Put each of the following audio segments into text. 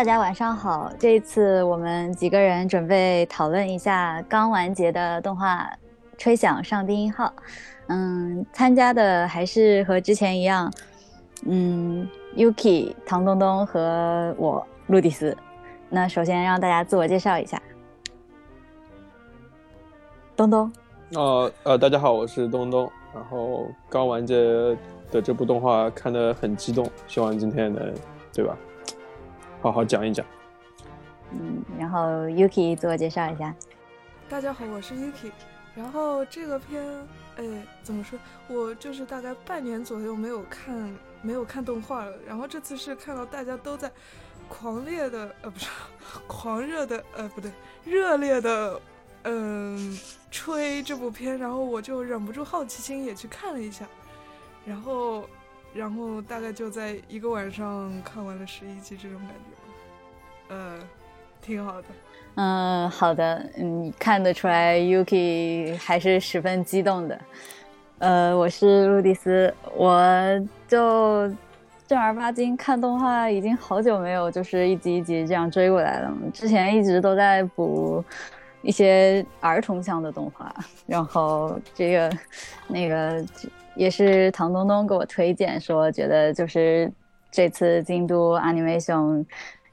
大家晚上好。这一次我们几个人准备讨论一下刚完结的动画《吹响上帝音号》。嗯，参加的还是和之前一样，嗯，Yuki、唐东东和我路迪斯。那首先让大家自我介绍一下。东东。呃呃，大家好，我是东东。然后刚完结的这部动画看得很激动，希望今天能，对吧？好好讲一讲。嗯，然后 Yuki 自我介绍一下。大家好，我是 Yuki。然后这个片，哎，怎么说？我就是大概半年左右没有看，没有看动画了。然后这次是看到大家都在狂烈的，呃，不是，狂热的，呃，不对，热烈的，嗯，吹这部片。然后我就忍不住好奇心也去看了一下。然后。然后大概就在一个晚上看完了十一集，这种感觉，呃，挺好的。嗯，好的，嗯，看得出来 Yuki 还是十分激动的。呃，我是路迪斯，我就正儿八经看动画已经好久没有就是一集一集这样追过来了。之前一直都在补一些儿童向的动画，然后这个那个。也是唐东东给我推荐说，觉得就是这次京都 Animation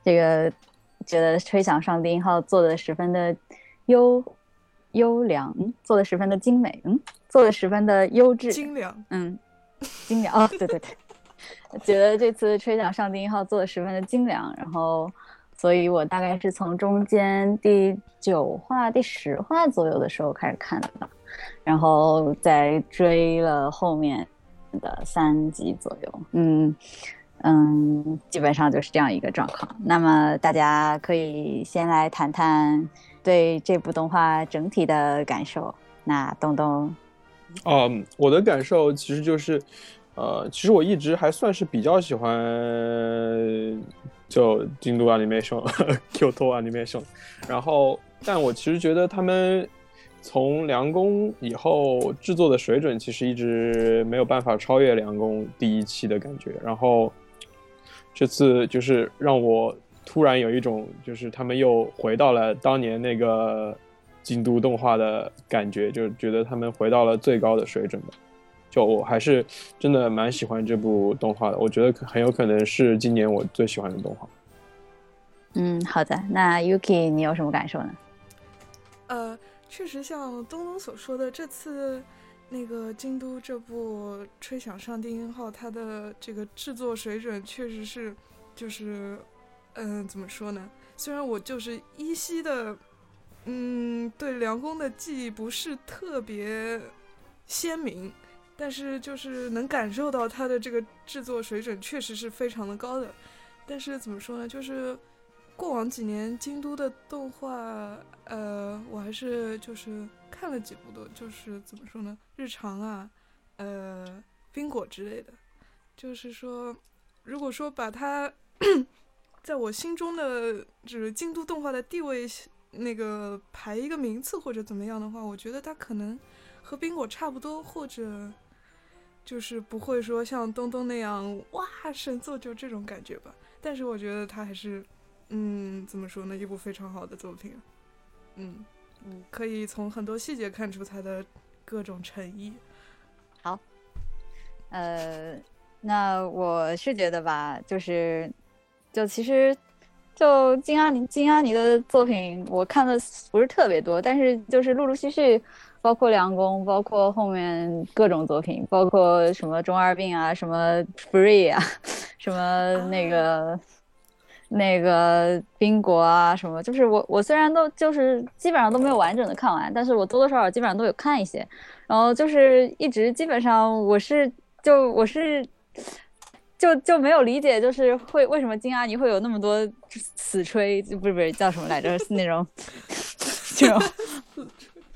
这个觉得吹响上帝音号做的十分的优优良，做的十分的精美，嗯，做的十分的优质，精良，嗯，精良哦，对对对，觉得这次吹响上帝音号做的十分的精良，然后，所以我大概是从中间第九话、第十话左右的时候开始看的。然后再追了后面的三集左右，嗯嗯，基本上就是这样一个状况。那么大家可以先来谈谈对这部动画整体的感受。那东东，嗯，我的感受其实就是，呃，其实我一直还算是比较喜欢就京都 animation，Q 托 animation，然后，但我其实觉得他们。从凉宫以后制作的水准其实一直没有办法超越凉宫第一期的感觉，然后这次就是让我突然有一种就是他们又回到了当年那个京都动画的感觉，就觉得他们回到了最高的水准吧。就我还是真的蛮喜欢这部动画的，我觉得很有可能是今年我最喜欢的动画。嗯，好的，那 Yuki 你有什么感受呢？确实像东东所说的，这次那个京都这部《吹响上帝音号》，它的这个制作水准确实是，就是，嗯，怎么说呢？虽然我就是依稀的，嗯，对梁工的记忆不是特别鲜明，但是就是能感受到它的这个制作水准确实是非常的高的。但是怎么说呢？就是。过往几年京都的动画，呃，我还是就是看了几部的，就是怎么说呢，日常啊，呃，冰果之类的，就是说，如果说把它在我心中的就是京都动画的地位那个排一个名次或者怎么样的话，我觉得它可能和冰果差不多，或者就是不会说像东东那样哇神作就这种感觉吧，但是我觉得它还是。嗯，怎么说呢？一部非常好的作品，嗯嗯，可以从很多细节看出他的各种诚意。好，呃，那我是觉得吧，就是，就其实，就金阿尼金阿尼的作品，我看的不是特别多，但是就是陆陆续续，包括梁工，包括后面各种作品，包括什么中二病啊，什么 Free 啊，什么那个。那个冰国啊，什么，就是我我虽然都就是基本上都没有完整的看完，但是我多多少少基本上都有看一些，然后就是一直基本上我是就我是就就没有理解，就是会为什么金阿尼会有那么多死吹，不是不是叫什么来着，是那种这种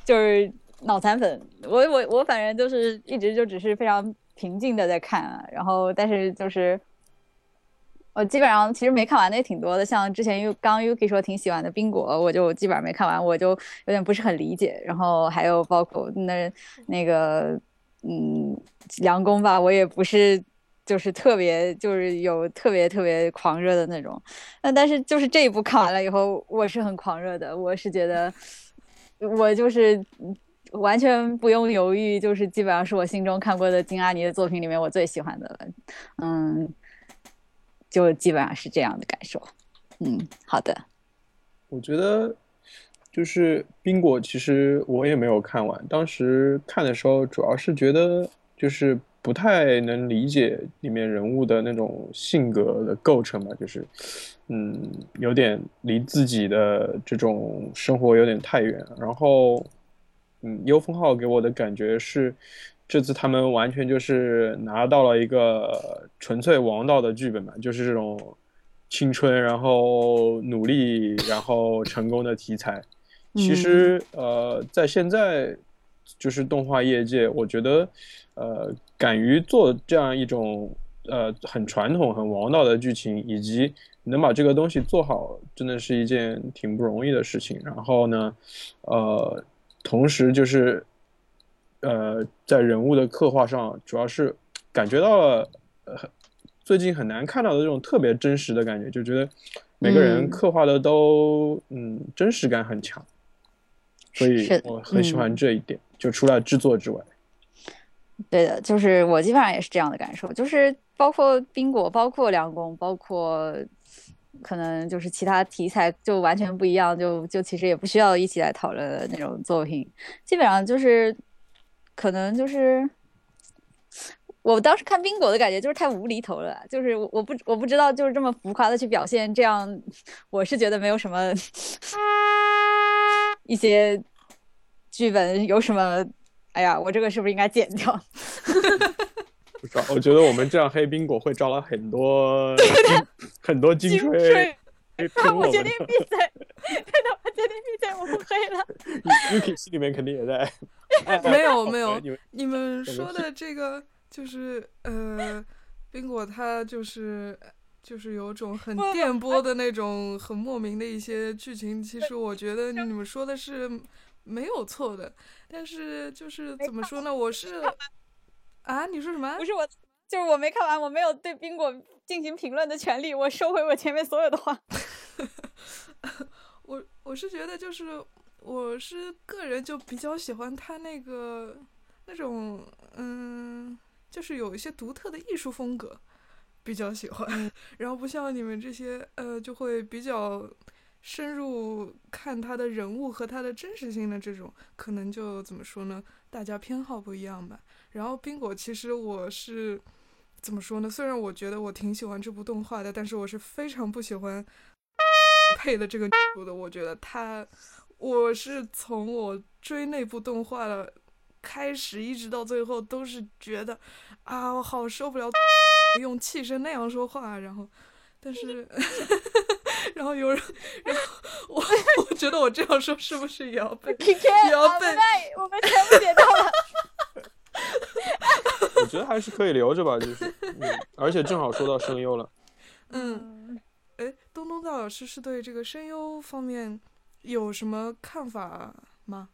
就是脑残粉，我我我反正就是一直就只是非常平静的在看啊，然后但是就是。我基本上其实没看完的也挺多的，像之前 U 刚 Yuki 说挺喜欢的《冰果》，我就基本上没看完，我就有点不是很理解。然后还有包括那那个嗯，梁宫吧，我也不是就是特别就是有特别特别狂热的那种。那但是就是这一部看完了以后，我是很狂热的，我是觉得我就是完全不用犹豫，就是基本上是我心中看过的金阿尼的作品里面我最喜欢的了。嗯，就基本上是这样的感受。嗯，好的。我觉得就是冰果，其实我也没有看完。当时看的时候，主要是觉得就是不太能理解里面人物的那种性格的构成吧，就是嗯，有点离自己的这种生活有点太远。然后，嗯，幽风号给我的感觉是，这次他们完全就是拿到了一个纯粹王道的剧本嘛，就是这种。青春，然后努力，然后成功的题材，其实呃，在现在就是动画业界，我觉得呃，敢于做这样一种呃很传统、很王道的剧情，以及能把这个东西做好，真的是一件挺不容易的事情。然后呢，呃，同时就是呃，在人物的刻画上，主要是感觉到了呃。最近很难看到的这种特别真实的感觉，就觉得每个人刻画的都嗯真实感很强，所以我很喜欢这一点。就除了制作之外，对的，就是我基本上也是这样的感受。就是包括冰果，包括梁工，包括可能就是其他题材就完全不一样，就就其实也不需要一起来讨论的那种作品。基本上就是可能就是。我当时看冰果的感觉就是太无厘头了，就是我我不我不知道就是这么浮夸的去表现这样，我是觉得没有什么 一些剧本有什么，哎呀，我这个是不是应该剪掉？不知道，我觉得我们这样黑冰果会招来很多 很多金吹。我决定闭嘴，真的，我决定闭嘴，我不黑了。Yuki 心里面肯定也在。没有没有，你们说的这个。就是呃，冰果它就是就是有种很电波的那种很莫名的一些剧情。其实我觉得你们说的是没有错的，但是就是怎么说呢？我是啊，你说什么？不是我，就是我没看完，我没有对冰果进行评论的权利。我收回我前面所有的话。我我是觉得就是我是个人就比较喜欢他那个那种嗯。就是有一些独特的艺术风格，比较喜欢。然后不像你们这些，呃，就会比较深入看他的人物和他的真实性的这种，可能就怎么说呢？大家偏好不一样吧。然后冰果，其实我是怎么说呢？虽然我觉得我挺喜欢这部动画的，但是我是非常不喜欢 配的这个的。我觉得他，我是从我追那部动画的。开始一直到最后都是觉得，啊，我好受不了，用气声那样说话，然后，但是，然后有人，然后我我觉得我这样说是不是也要被也要被我们全部点到了？我觉得还是可以留着吧，就是，而且正好说到声优了。嗯，哎，东东大老师是对这个声优方面有什么看法吗？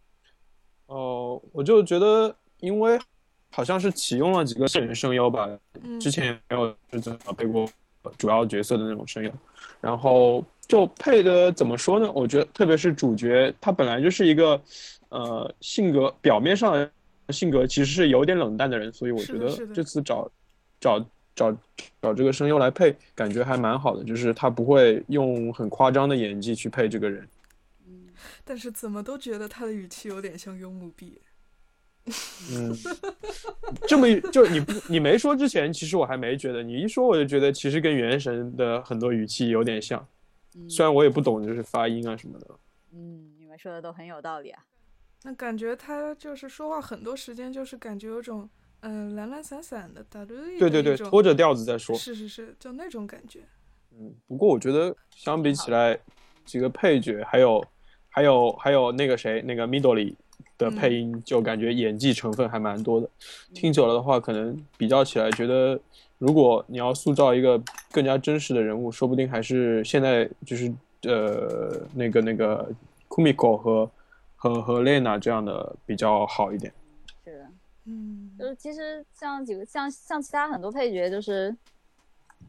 哦，我就觉得，因为好像是启用了几个人声优吧，之前也没有是怎么配过主要角色的那种声优，然后就配的怎么说呢？我觉得特别是主角，他本来就是一个呃性格表面上的性格其实是有点冷淡的人，所以我觉得这次找找找找这个声优来配，感觉还蛮好的，就是他不会用很夸张的演技去配这个人。但是怎么都觉得他的语气有点像幽木碧。嗯，这么就你不你没说之前，其实我还没觉得，你一说我就觉得其实跟原神的很多语气有点像。虽然我也不懂就是发音啊什么的。嗯，你们说的都很有道理啊。那感觉他就是说话很多时间就是感觉有种嗯懒懒散散的，打对对对，拖着调子在说。是是是，就那种感觉。嗯，不过我觉得相比起来，几个配角还有。还有还有那个谁，那个 Midori 的配音，就感觉演技成分还蛮多的。听久了的话，可能比较起来，觉得如果你要塑造一个更加真实的人物，说不定还是现在就是呃那个那个 Kumiko 和和和 Lena 这样的比较好一点。是的，嗯。就是其实像几个像像其他很多配角，就是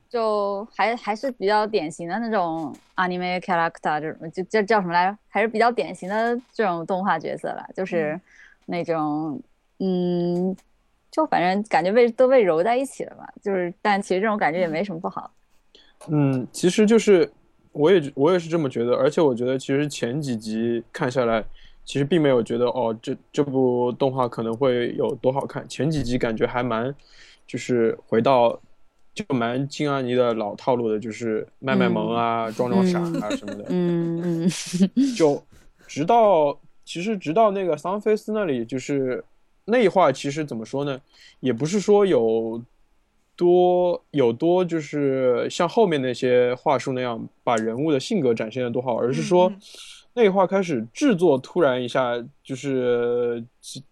就还还是比较典型的那种 anime character 这种，就叫叫什么来着？还是比较典型的这种动画角色了，就是那种嗯，就反正感觉被都被揉在一起了吧。就是但其实这种感觉也没什么不好。嗯，其实就是我也我也是这么觉得，而且我觉得其实前几集看下来。其实并没有觉得哦，这这部动画可能会有多好看。前几集感觉还蛮，就是回到就蛮金阿尼的老套路的，就是卖卖萌啊、装装傻啊什么的。嗯嗯。就直到其实直到那个桑菲斯那里，就是那话其实怎么说呢？也不是说有多有多，就是像后面那些话术那样把人物的性格展现的多好，而是说。那话开始制作，突然一下就是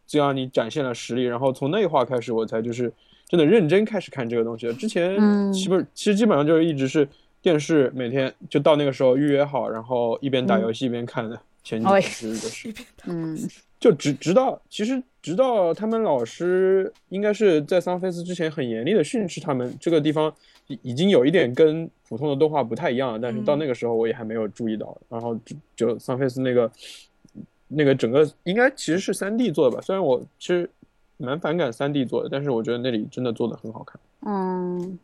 就让你展现了实力，然后从那话开始，我才就是真的认真开始看这个东西了。之前基本其实基本上就是一直是电视，每天就到那个时候预约好，然后一边打游戏一边看的。前几集的是，嗯，就直直到其实直到他们老师应该是在桑菲斯之前很严厉的训斥他们这个地方。已经有一点跟普通的动画不太一样了，但是到那个时候我也还没有注意到。然后就就桑菲斯那个那个整个应该其实是三 D 做的吧？虽然我其实蛮反感三 D 做的，但是我觉得那里真的做的很好看。嗯，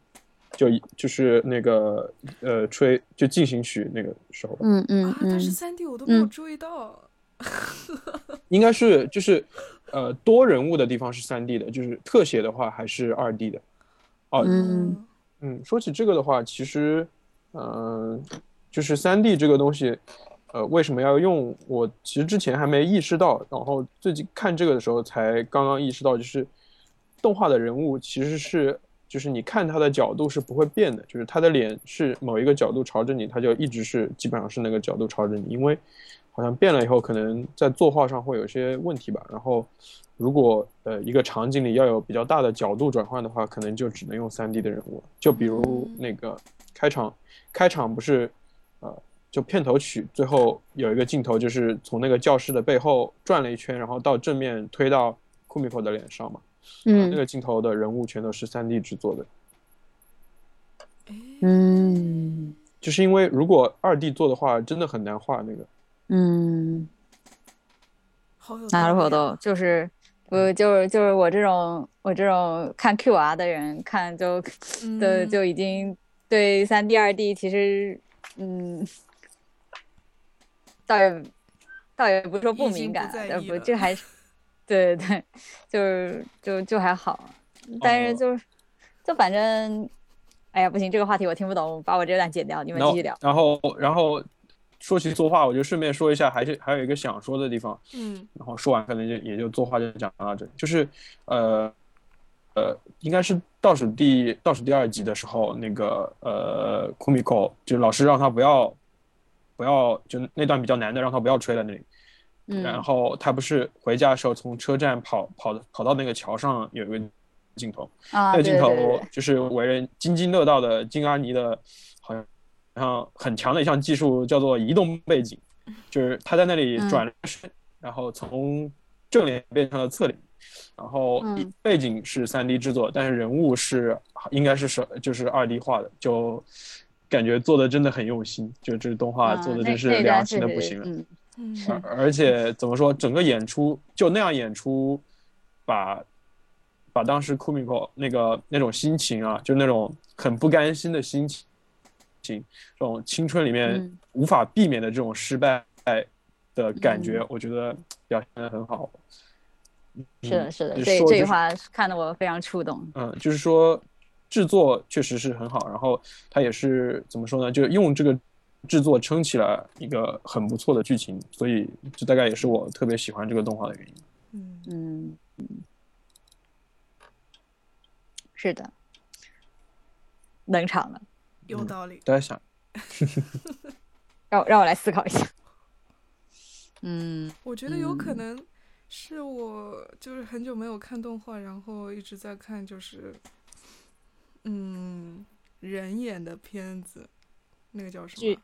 就就是那个呃吹就进行曲那个时候。嗯嗯嗯。但是三 D 我都没有注意到。应该是就是呃多人物的地方是三 D 的，就是特写的话还是二 D 的。哦。嗯。嗯，说起这个的话，其实，嗯，就是三 D 这个东西，呃，为什么要用？我其实之前还没意识到，然后最近看这个的时候才刚刚意识到，就是动画的人物其实是，就是你看他的角度是不会变的，就是他的脸是某一个角度朝着你，他就一直是基本上是那个角度朝着你，因为好像变了以后，可能在作画上会有些问题吧，然后。如果呃一个场景里要有比较大的角度转换的话，可能就只能用三 D 的人物。就比如那个开场，开场不是，呃，就片头曲最后有一个镜头，就是从那个教室的背后转了一圈，然后到正面推到库米克的脸上嘛。嗯。那个镜头的人物全都是三 D 制作的。嗯。就是因为如果二 D 做的话，真的很难画那个。嗯。好有。拿るほど，就是。我就是就是我这种我这种看 Q R 的人看就的就已经对三 D 二 D 其实嗯， 倒也倒也不是说不敏感，呃不这还是对对对，就是就就还好，但是就是就反正哎呀不行，这个话题我听不懂，把我这段剪掉，你们继续聊。然后然后。说起作画，我就顺便说一下，还是还有一个想说的地方。嗯，然后说完可能就也就作画就讲到这里。就是，呃，呃，应该是倒数第倒数第二集的时候，那个呃，Kumiko 就老师让他不要不要就那段比较难的，让他不要吹在那里。嗯。然后他不是回家的时候从车站跑跑跑到那个桥上有一个镜头，那个镜头就是为人津津乐道的金阿尼的，好像。然后很强的一项技术叫做移动背景，就是他在那里转了身，然后从正脸变成了侧脸，然后背景是三 D 制作，但是人物是应该是是就是二 D 画的，就感觉做的真的很用心，就这动画做的真是良心的不行了。嗯，而且怎么说，整个演出就那样演出，把把当时 Kumiko 那个那种心情啊，就那种很不甘心的心情。情这种青春里面无法避免的这种失败的感觉，我觉得表现的很好。是的，是的，这这句话看得我非常触动。嗯，就是说制作确实是很好，然后他也是怎么说呢？就用这个制作撑起了一个很不错的剧情，所以这大概也是我特别喜欢这个动画的原因。嗯嗯嗯，是的，冷场了。有道理，大家想，让让我来思考一下。嗯，我觉得有可能是我就是很久没有看动画，然后一直在看就是嗯人演的片子，那个叫什么剧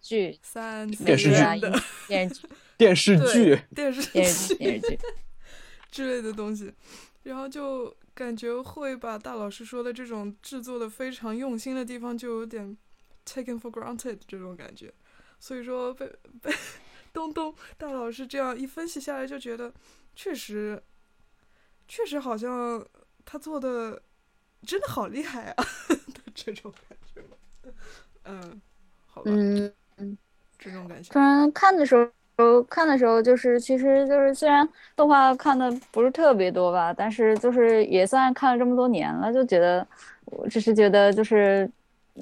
剧三电视剧电视剧 电视剧电视电视剧 之类的东西，然后就感觉会把大老师说的这种制作的非常用心的地方，就有点 taken for granted 这种感觉。所以说被被东东大老师这样一分析下来，就觉得确实确实好像他做的真的好厉害啊的 这种感觉。嗯，好吧，嗯嗯，这种感觉。突然看的时候，看的时候就是，其实就是虽然动画看的不是特别多吧，但是就是也算看了这么多年了，就觉得，我只是觉得就是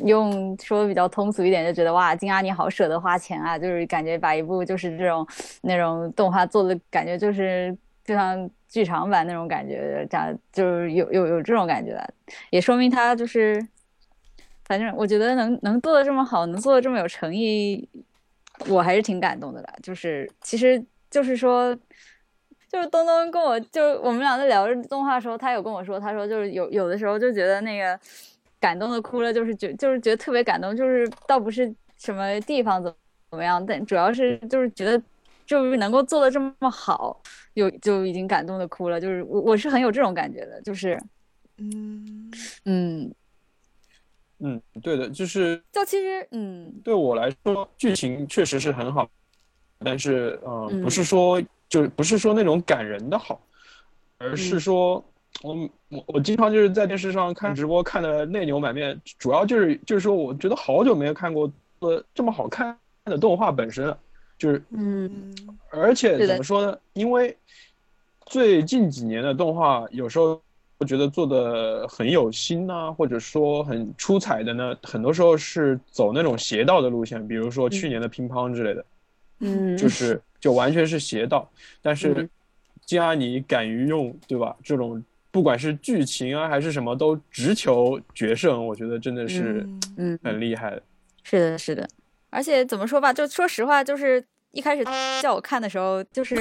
用说比较通俗一点，就觉得哇，金阿尼好舍得花钱啊，就是感觉把一部就是这种那种动画做的感觉就是就像剧场版那种感觉，这样就是有有有这种感觉的，也说明他就是。反正我觉得能能做的这么好，能做的这么有诚意，我还是挺感动的啦。就是其实就是说，就是东东跟我就我们俩在聊着动画的时候，他有跟我说，他说就是有有的时候就觉得那个感动的哭了，就是觉就是觉得特别感动，就是倒不是什么地方怎么怎么样，但主要是就是觉得就是能够做的这么好，有就已经感动的哭了。就是我我是很有这种感觉的，就是。嗯。嗯，嗯，对的，就是就其实嗯。对我来说，剧情确实是很好，但是呃，嗯不是说就是不是说那种感人的好，而是嗯。说我我我经常就是在电视上看直播看的泪流满面，主要就是就是说我觉得好久没有看过呃这么好看的动画本身了，就是嗯嗯而且怎么说呢？因为最近几年的动画有时候我觉得做的很有心呐、或者说很出彩的呢，很多时候是走那种邪道的路线，比如说去年的乒乓之类的，嗯，就是就完全是邪道。但是嗯金阿尼敢于用，对吧？这种不管是剧情啊还是什么，都直球决胜，我觉得真的是嗯嗯很厉害的。是的，是的，而且怎么说吧，就说实话，就是一开始叫我看的时候，就是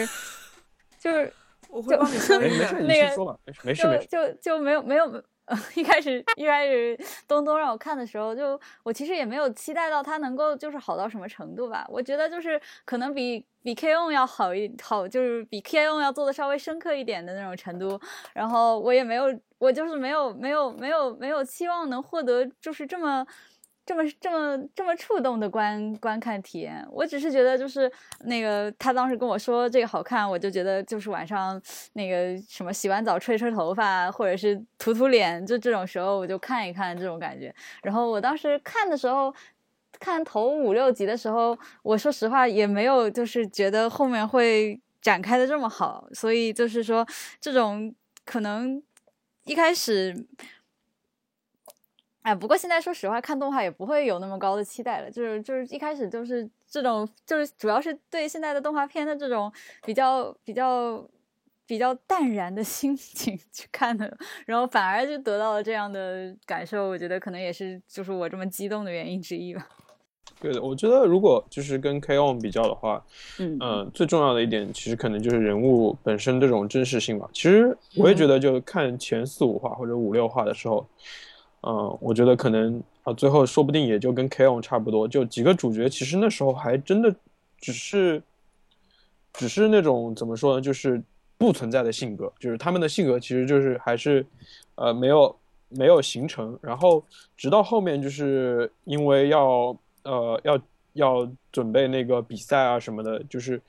就是我会帮你说没事，你那个先说吧，没事没事。就就就没有没有。呃，一开始一开始东东让我看的时候，就我其实也没有期待到他能够就是好到什么程度吧。我觉得就是可能比比 K O 要好一好，就是比 K O 要做的稍微深刻一点的那种程度。然后我也没有，我就是没有没有没有没有期望能获得就是这么。这么这么这么触动的观观看体验，我只是觉得就是那个他当时跟我说这个好看，我就觉得就是晚上那个什么洗完澡吹吹头发，或者是涂涂脸，就这种时候我就看一看这种感觉。然后我当时看的时候，看头五六集的时候，我说实话也没有就是觉得后面会展开的这么好，所以就是说这种可能一开始。哎，不过现在说实话，看动画也不会有那么高的期待了。就是就是一开始就是这种，就是主要是对现在的动画片的这种比较比较比较淡然的 心情去看的，然后反而就得到了这样的感受。我觉得可能也是就是我这么激动的原因之一吧。对的，我觉得如果就是跟 K-On 比较的话，嗯嗯、最重要的一点其实可能就是人物本身这种真实性吧。其实我也觉得，就看前四五话或者五六话的时候，嗯、我觉得可能啊、最后说不定也就跟 K O 差不多，就几个主角其实那时候还真的只是，只是那种怎么说呢，就是不存在的性格，就是他们的性格其实就是还是，呃，没有没有形成，然后直到后面就是因为要呃要要准备那个比赛啊什么的，就是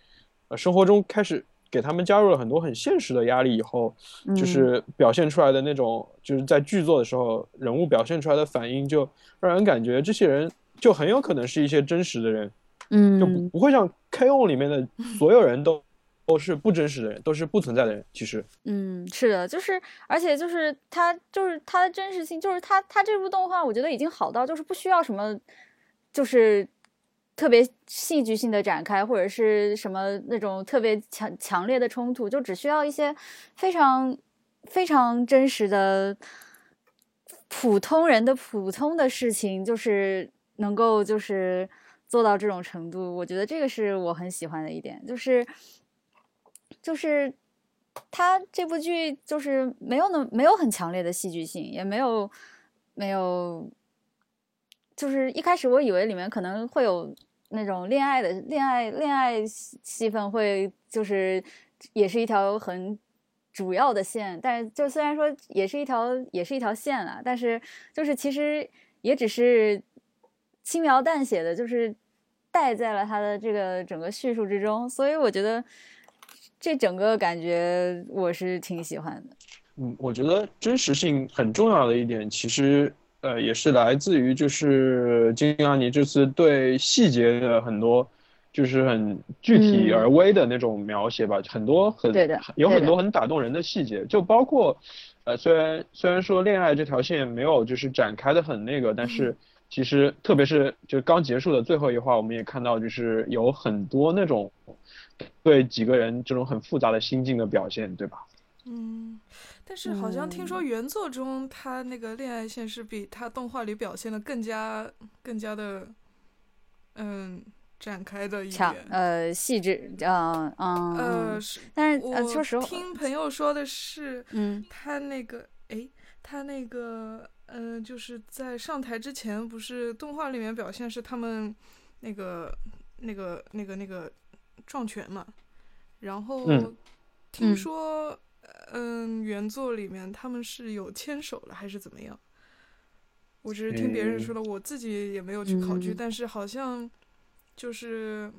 呃生活中开始给他们加入了很多很现实的压力以后，就是表现出来的那种，就是在剧作的时候人物表现出来的反应，就让人感觉这些人就很有可能是一些真实的人，嗯就不嗯不会像 KO 里面的所有人都都是不真实的人，都是不存在的人。其实，嗯，是的，就是，而且就是它，就是它的真实性，就是它，它这部动画，我觉得已经好到就是不需要什么，就是特别戏剧性的展开，或者是什么那种特别强强烈的冲突，就只需要一些非常非常真实的普通人的普通的事情，就是能够就是做到这种程度，我觉得这个是我很喜欢的一点，就是就是他这部剧就是没有那没有很强烈的戏剧性，也没有没有，就是一开始我以为里面可能会有那种恋爱的恋爱恋爱戏戏份会就是也是一条很主要的线，但是就虽然说也是一条也是一条线啊，但是就是其实也只是轻描淡写的，就是带在了他的这个整个叙述之中，所以我觉得这整个感觉我是挺喜欢的。嗯，我觉得真实性很重要的一点，其实呃也是来自于就是金阿尼这次对细节的很多。就是很具体而微的那种描写吧，很多很对的，有很多很打动人的细节，就包括，呃，虽然虽然说恋爱这条线没有就是展开的很那个，但是其实特别是就刚结束的最后一话，我们也看到就是有很多那种对几个人这种很复杂的心境的表现，对吧？嗯，但是好像听说原作中他那个恋爱线是比他动画里表现的更加更加的，嗯。展开的一点，呃，细致，嗯嗯，呃，是，但是呃，说实话，听朋友说的是，嗯，他那个，哎，他那个，嗯，就是在上台之前，不是动画里面表现是他们那个那个那个那个撞拳嘛，然后听说，嗯，原作里面他们是有牵手了还是怎么样？我只是听别人说的，我自己也没有去考据，但是好像。就是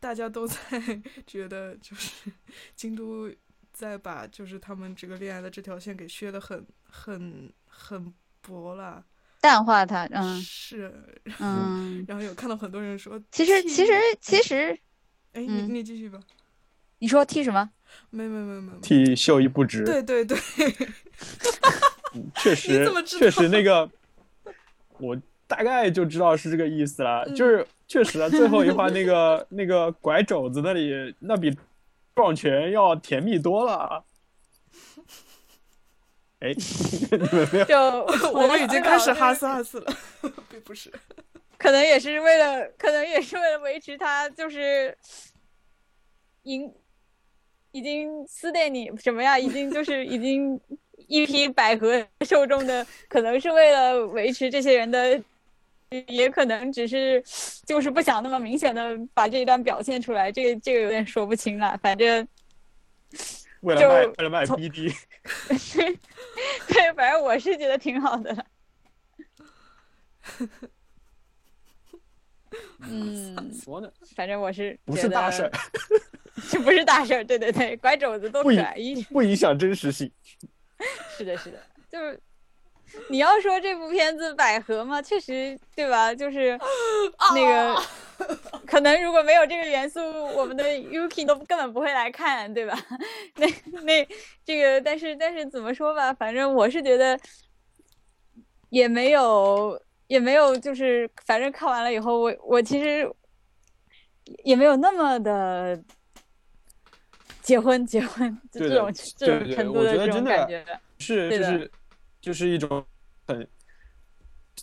大家都在 觉得，就是 京都在把就是他们这个恋爱的这条线给削的很很很薄了，淡化它，嗯，是，嗯，然后有看到很多人说，其实其实其实，哎，你你继续吧，你说替什么？没没没没，替秀一不值，对对对，确实确实那个，我大概就知道是这个意思了，就是。确实啊，最后一话那个那个拐肘子那里，那比撞拳要甜蜜多了。哎，你们没有？就我们已经开始哈斯哈斯了，并不是。可能也是为了，可能也是为了维持他就是赢，已经撕裂你什么呀？已经就是 已经一批百合受众的，可能是为了维持这些人的。也可能只是，就是不想那么明显的把这一段表现出来，这个这个有点说不清了。反正，为了卖，为了卖 BD，对，反正我是觉得挺好的。嗯，说呢？反正我是不是大事儿，这不是大事儿。对对对，拐肘子都可以，不影响真实性。是的，是的，就是。你要说这部片子百合嘛，确实对吧？就是那个，可能如果没有这个元素，我们的 Yuki 都根本不会来看，对吧？那那这个，但是但是怎么说吧，反正我是觉得也没有也没有，就是反正看完了以后，我我其实也没有那么的结婚结婚就这种这种程度的这种感觉，是就是。就是一种很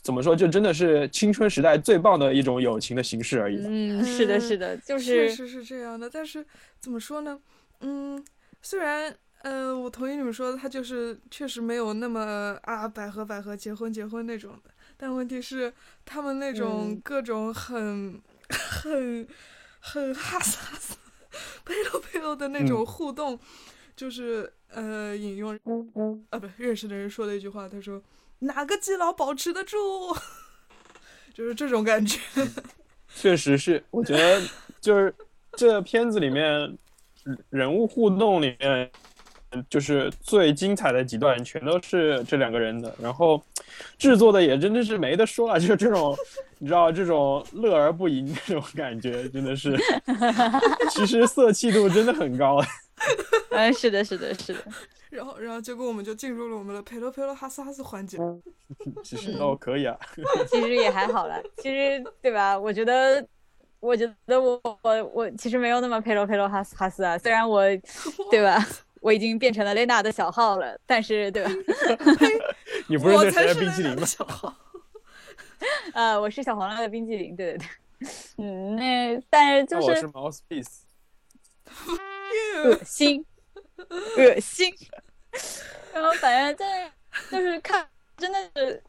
怎么说，就真的是青春时代最棒的一种友情的形式而已。嗯，是的，是的，就是确实是这样的。但是怎么说呢？嗯，虽然呃，我同意你们说的，他就是确实没有那么啊百合百合结婚结婚那种的。但问题是，他们那种各种很 很很哈斯哈斯、佩洛佩洛的那种互动。就是呃，引用啊，不认识的人说的一句话，他说：“哪个基佬保持得住？” 就是这种感觉。确实是，我觉得就是这片子里面人物互动里面，就是最精彩的几段，全都是这两个人的。然后制作的也真的是没得说啊，就是这种你知道这种乐而不淫这种感觉，真的是，其实色气度真的很高。嗯，是的，是的，是的。然后，然后结果我们就进入了我们的佩罗佩罗哈斯哈斯环节。其实哦可以啊。其实也还好了，其实对吧？我觉得，我觉得我我我其实没有那么佩罗佩罗哈斯哈斯啊。虽然我，对吧？我已经变成了雷娜的小号了，但是，对吧？你不是那谁的冰淇淋吗？小号。呃，我是小黄鸭的冰淇淋，对对对。嗯，那但是就是。我是 mouthpiece。恶心，恶心。然后反正在就是看，真的是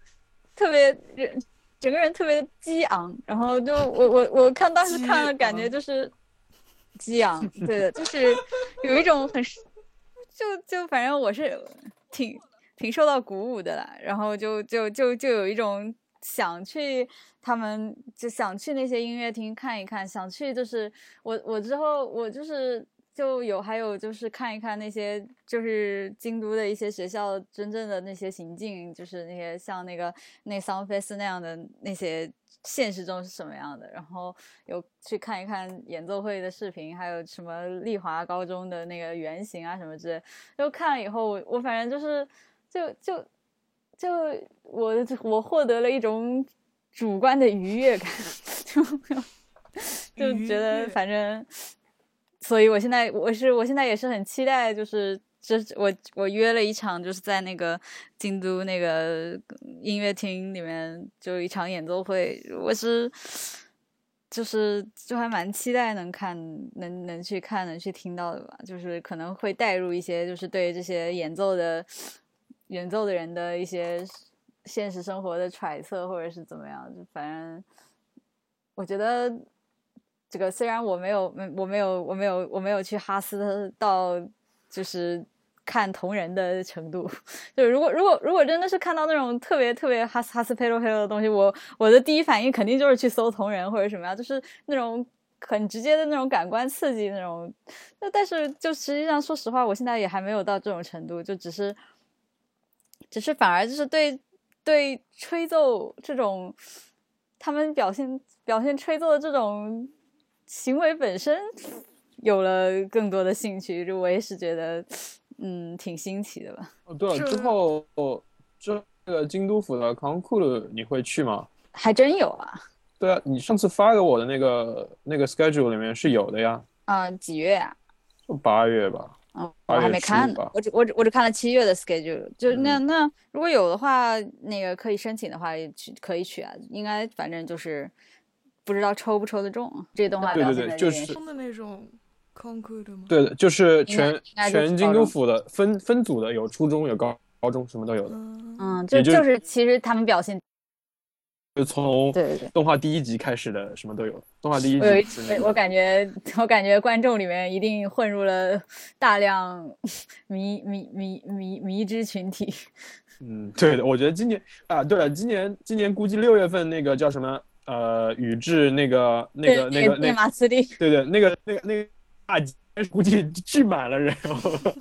特别人，整个人特别激昂。然后就我我我看当时看了，感觉就是激昂，对的，就是有一种很就就反正我是挺挺受到鼓舞的啦，然后就就就就有一种想去他们就想去那些音乐厅看一看，想去就是我我之后我就是就有还有就是看一看那些就是京都的一些学校真正的那些行径，就是那些像那个那桑菲斯那样的那些。现实中是什么样的？然后有去看一看演奏会的视频，还有什么丽华高中的那个原型啊什么之类。就看了以后，我我反正就是就就就我 我获得了一种主观的愉悦感，就就觉得反正，所以我现在我是我现在也是很期待，就是。这我我约了一场，就是在那个京都那个音乐厅里面，就一场演奏会。我是就是就还蛮期待能看，能能去看，能去听到的吧。就是可能会带入一些，就是对这些演奏的演奏的人的一些现实生活的揣测，或者是怎么样。就反正我觉得这个虽然我没有没，我没有，我没有，我没有去哈斯到，就是。看同人的程度，就如果如果如果真的是看到那种特别特别哈斯哈斯佩洛佩洛的东西，我我的第一反应肯定就是去搜同人或者什么样，就是那种很直接的那种感官刺激那种。那但是就实际上说实话，我现在也还没有到这种程度，就只是只是反而就是对对吹奏这种他们表现表现吹奏的这种行为本身有了更多的兴趣，就我也是觉得。嗯，挺新奇的吧？哦，对了，之后这个京都府的康库鲁你会去吗？还真有啊。对啊，你上次发给我的那个那个 schedule 里面是有的呀。啊，几月啊？就八月吧。嗯，我还没看呢。我只我只我只看了七月的 schedule。就那那如果有的话，那个可以申请的话，去可以去啊。应该反正就是不知道抽不抽得中。这动画对对对，就是的那种。对的，就是全全京都府的分分组的，有初中有高高中，什么都有的。嗯，就就是其实他们表现，就从对对动画第一集开始的，什么都有。动画第一集，我感觉我感觉观众里面一定混入了大量 迷迷迷迷迷之群体。嗯，对的，我觉得今年啊，对了，今年今年估计六月份那个叫什么呃宇智那个那个那个那马斯利，对对，那个那个那个。大估计聚满了人，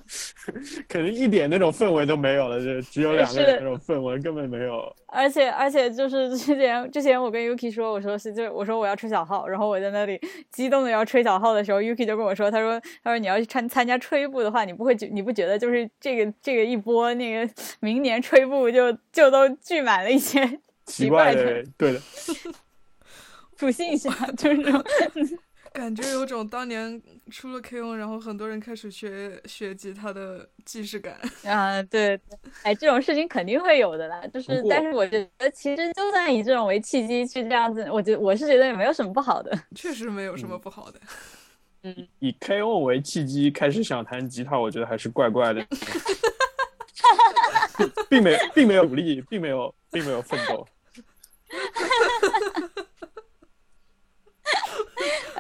可能一点那种氛围都没有了，就只有两个人那种氛围根本没有。而且而且就是之前之前我跟 Yuki 说，我说是就我说我要吹小号，然后我在那里激动的要吹小号的时候，Yuki 就跟我说，他说他说你要去参参加吹部的话，你不会觉你不觉得就是这个这个一波那个明年吹部就就都聚满了一些奇怪的，对的，普信一下就是。感觉有种当年出了 K.O.，然后很多人开始学学吉他的既视感 啊！对，哎，这种事情肯定会有的啦。就是，但是我觉得其实就算以这种为契机去这样子，我觉我是觉得也没有什么不好的。确实没有什么不好的。嗯，以 K.O. 为契机开始想弹吉他，我觉得还是怪怪的。并没有，并没有努力，并没有，并没有奋斗。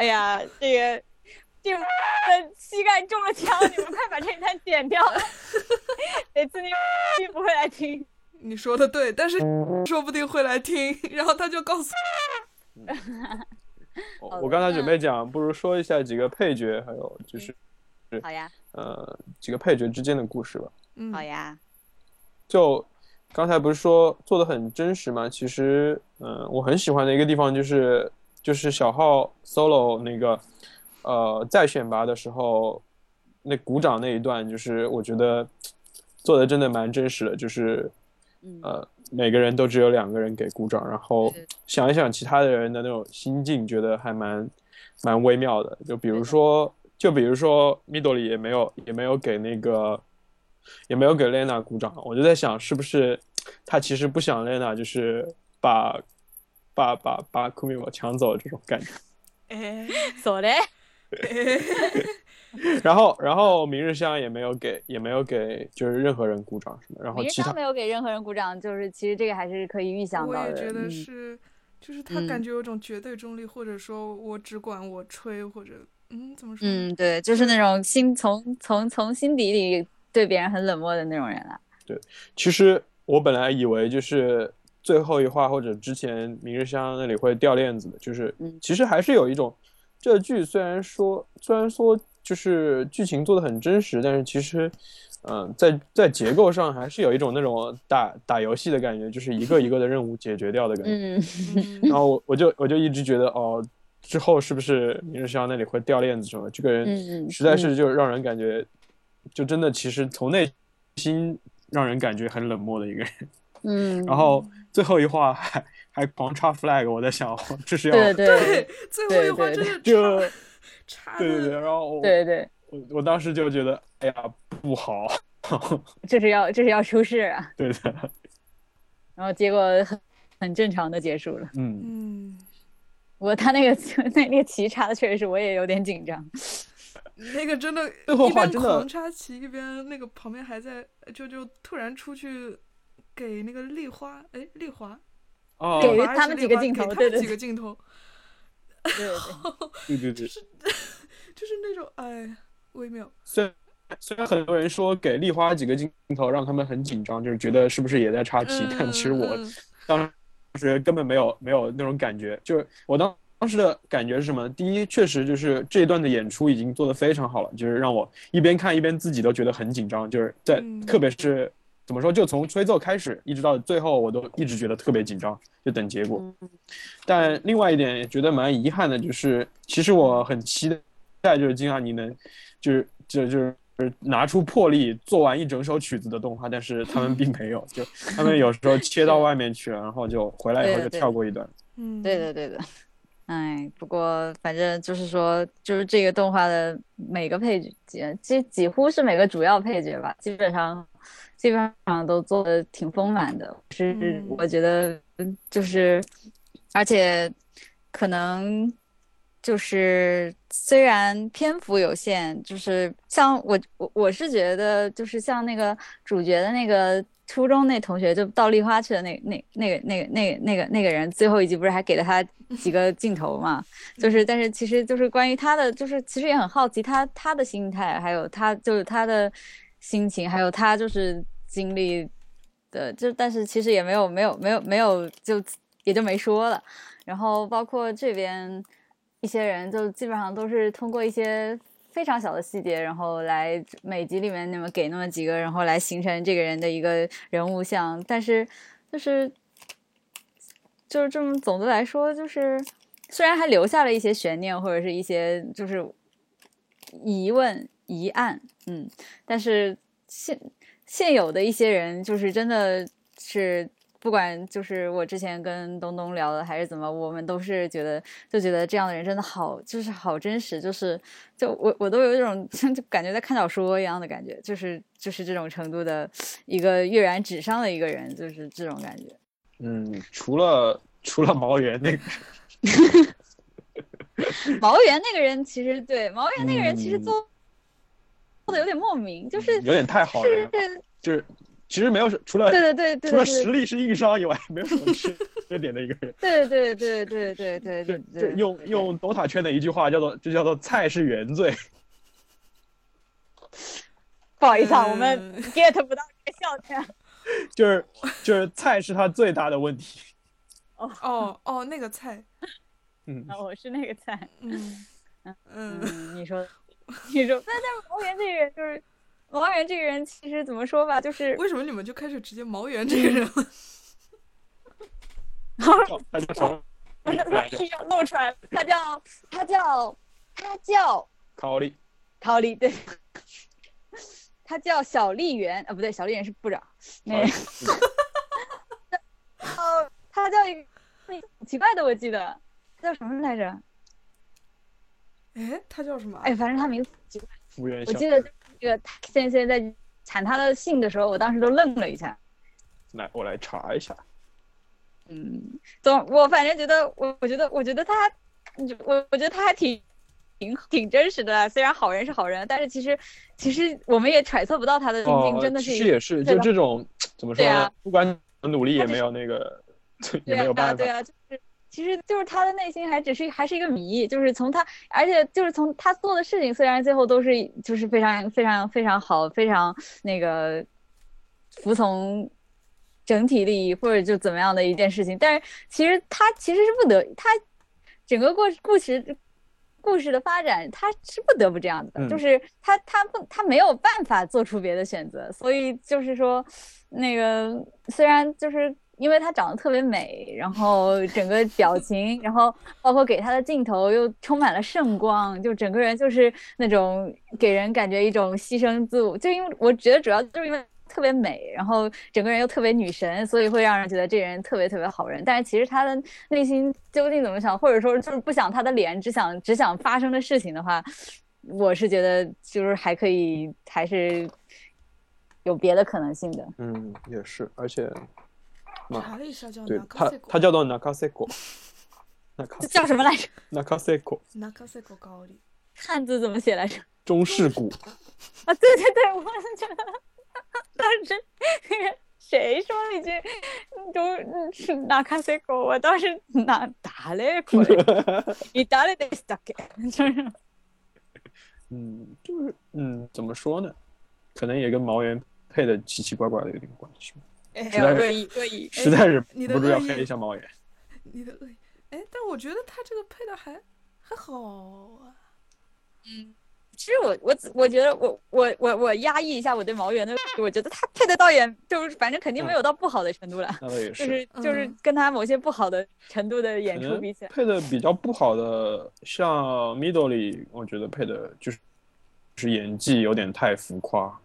哎呀，这个这个膝盖中了枪，你们快把这一段剪掉。每次你不会来听。你说的对，但是说不定会来听，然后他就告诉。我刚才准备讲，不如说一下几个配角，还有就是，好呀，呃，几个配角之间的故事吧。嗯，好呀。就刚才不是说做的很真实吗？其实，嗯，我很喜欢的一个地方就是。就是小号 solo 那个，呃，在选拔的时候，那鼓掌那一段，就是我觉得做的真的蛮真实的。就是，呃，每个人都只有两个人给鼓掌，然后想一想其他的人的那种心境，觉得还蛮蛮微妙的。就比如说，就比如说 Midori 也没有也没有给那个也没有给 Lena 鼓掌，我就在想，是不是他其实不想 Lena 就是把。把把把库米我抢走这种感觉，哎，走嘞。然后然后明日香也没有给也没有给就是任何人鼓掌什么，然后其他没有给任何人鼓掌，就是其实这个还是可以预想到的。我也觉得是，就是他感觉有种绝对中立，或者说我只管我吹，或者嗯怎么说？嗯，对，就是那种心从从从心底里对别人很冷漠的那种人啊。对其实我本来以为就是最后一话或者之前明日香那里会掉链子的，就是嗯其实还是有一种，这剧虽然说虽然说就是剧情做的很真实，但是其实，嗯、在在结构上还是有一种那种打打游戏的感觉，就是一个一个的任务解决掉的感觉。然后我我就我就一直觉得哦，之后是不是明日香那里会掉链子什么？这个人实在是就让人感觉，就真的其实从内心让人感觉很冷漠的一个人。嗯，然后最后一话还 还狂插 flag，我在想，哦 这是要对对对，最后一对对话真的就差差对对对，然后我对对，我我当时就觉得，哎呀不好，这是要这是要出事啊，对的，然后结果很很正常的结束了。嗯，嗯，我他那个那那个棋插的确实是我也有点紧张。那个真的，最后一边话真的狂插旗，一边那个旁边还在，就就突然出去给那个丽花，哎，丽华，哦，给他们几个镜头对对给他们几个镜头，对对对，对对对，就是那种哎微妙，虽然虽然很多人说给丽花几个镜头让他们很紧张，就是觉得是不是也在插旗，但其实我嗯当时根本没有没有那种感觉，就是我当当时的感觉是什么？第一，确实就是这一段的演出已经做得非常好了，就是让我一边看一边自己都觉得很紧张，就是在、嗯。特别是怎么说，就从吹奏开始一直到最后，我都一直觉得特别紧张，就等结果。但另外一点也觉得蛮遗憾的，就是其实我很期待，就是金阿尼能，就是就就是。拿出魄力做完一整首曲子的动画，但是他们并没有，就他们有时候切到外面去了，然后就回来以后就跳过一段。嗯，对的，对的。哎，不过反正就是说，就是这个动画的每个配角，几几乎是每个主要配角吧，基本上基本上都做的挺丰满的。是嗯我觉得嗯就是，而且可能就是虽然篇幅有限，就是像我我我是觉得就是像那个主角的那个初中那同学就到丽花去的那那那个那个那个那个那个人，最后一集不是还给了他几个镜头嘛？就是但是其实就是关于他的，就是其实也很好奇他他的心态，还有他就是他的心情，还有他就是经历的，就但是其实也没有没有没有没有就也就没说了。然后包括这边一些人，就基本上都是通过一些非常小的细节，然后来每集里面那么给那么几个，然后来形成这个人的一个人物像。但是就是就是这么总的来说，就是虽然还留下了一些悬念或者是一些就是疑问疑案，嗯，但是现现有的一些人就是真的是。不管就是我之前跟东东聊的还是怎么，我们都是觉得就觉得这样的人真的好，就是好真实，就是就我我都有一种 就感觉在看小说一样的感觉，就是就是这种程度的一个跃然纸上的一个人，就是这种感觉。嗯，除了除了毛源那个，毛源那个人其实对毛源那个人其实嗯做做的有点莫名，就是有点太好人了，是，就是其实没有什除了对对对对除了实力是硬伤以外，没有什么缺 缺点的一个人。对对对对对对就对对，就用用 DOTA 圈的一句话叫做，就叫做菜是原罪。不好意思啊，我们嗯 get 不到这个笑点。就是就是菜是他最大的问题。哦。哦哦，那个菜，嗯，啊，我是那个菜。嗯。嗯。嗯，你说，你说，但但毛源这个人就是毛源这个人，其实怎么说吧，就是为什么你们就开始直接毛源这个人了？他叫什么？要露出来了，他叫他叫他叫考虑陶丽，对，他叫小丽媛啊，不对，小丽媛是部长，那 哦，他叫一个很奇怪的，我记得他叫什么来着？哎，他叫什么啊？哎，反正他名字奇怪。我记得这个先生在产他的姓的时候，我当时都愣了一下。来，我来查一下。嗯，总我反正觉得，我我觉得，我觉得他，我我觉得他还挺挺挺真实的。虽然好人是好人，但是其实其实我们也揣测不到他的心境，真的是也是，就这种怎么说呢啊？不管怎么努力也没有那个，也没有办法对。啊，就是其实就是他的内心还只是还是一个谜，就是从他，而且就是从他做的事情，虽然最后都是就是非常非常非常好，非常那个服从整体利益或者就怎么样的一件事情，但是其实他其实是不得他整个过故事故事的发展，他是不得不这样子的，嗯。就是他他不他没有办法做出别的选择，所以就是说那个虽然就是。因为她长得特别美，然后整个表情，然后包括给她的镜头又充满了圣光，就整个人就是那种给人感觉一种牺牲自我，就因为我觉得主要就是因为特别美，然后整个人又特别女神，所以会让人觉得这人特别特别好人。但是其实她的内心究竟怎么想，或者说就是不想她的脸，只想只想发生的事情的话，我是觉得就是还可以，还是有别的可能性的。嗯，也是，而且查了一下叫对 n a k 他 a s e 他叫做 nakaseko，这叫什么来着？nakaseko n a k a s e k o 高丽，汉字怎么写来着？中式鼓，啊，对对对，我觉得当时那个谁说了一句中是哪卡塞狗，我当时哪打嘞过来，你打嘞得打给，就是嗯，就是嗯，怎么说呢？可能也跟毛源配的奇奇怪怪的有点关系，哎实在是恶意恶意，实在是不住要黑一下毛源。你的恶意，哎，但我觉得他这个配的还还好啊。嗯其实我我我觉得我我我我压抑一下我对毛源的，我觉得他配的倒也就是反正肯定没有到不好的程度了，那倒也，就是是就是嗯跟他某些不好的程度的演出比起来，配的比较不好的，像 Middle 里我觉得配的就是就是演技有点太浮夸。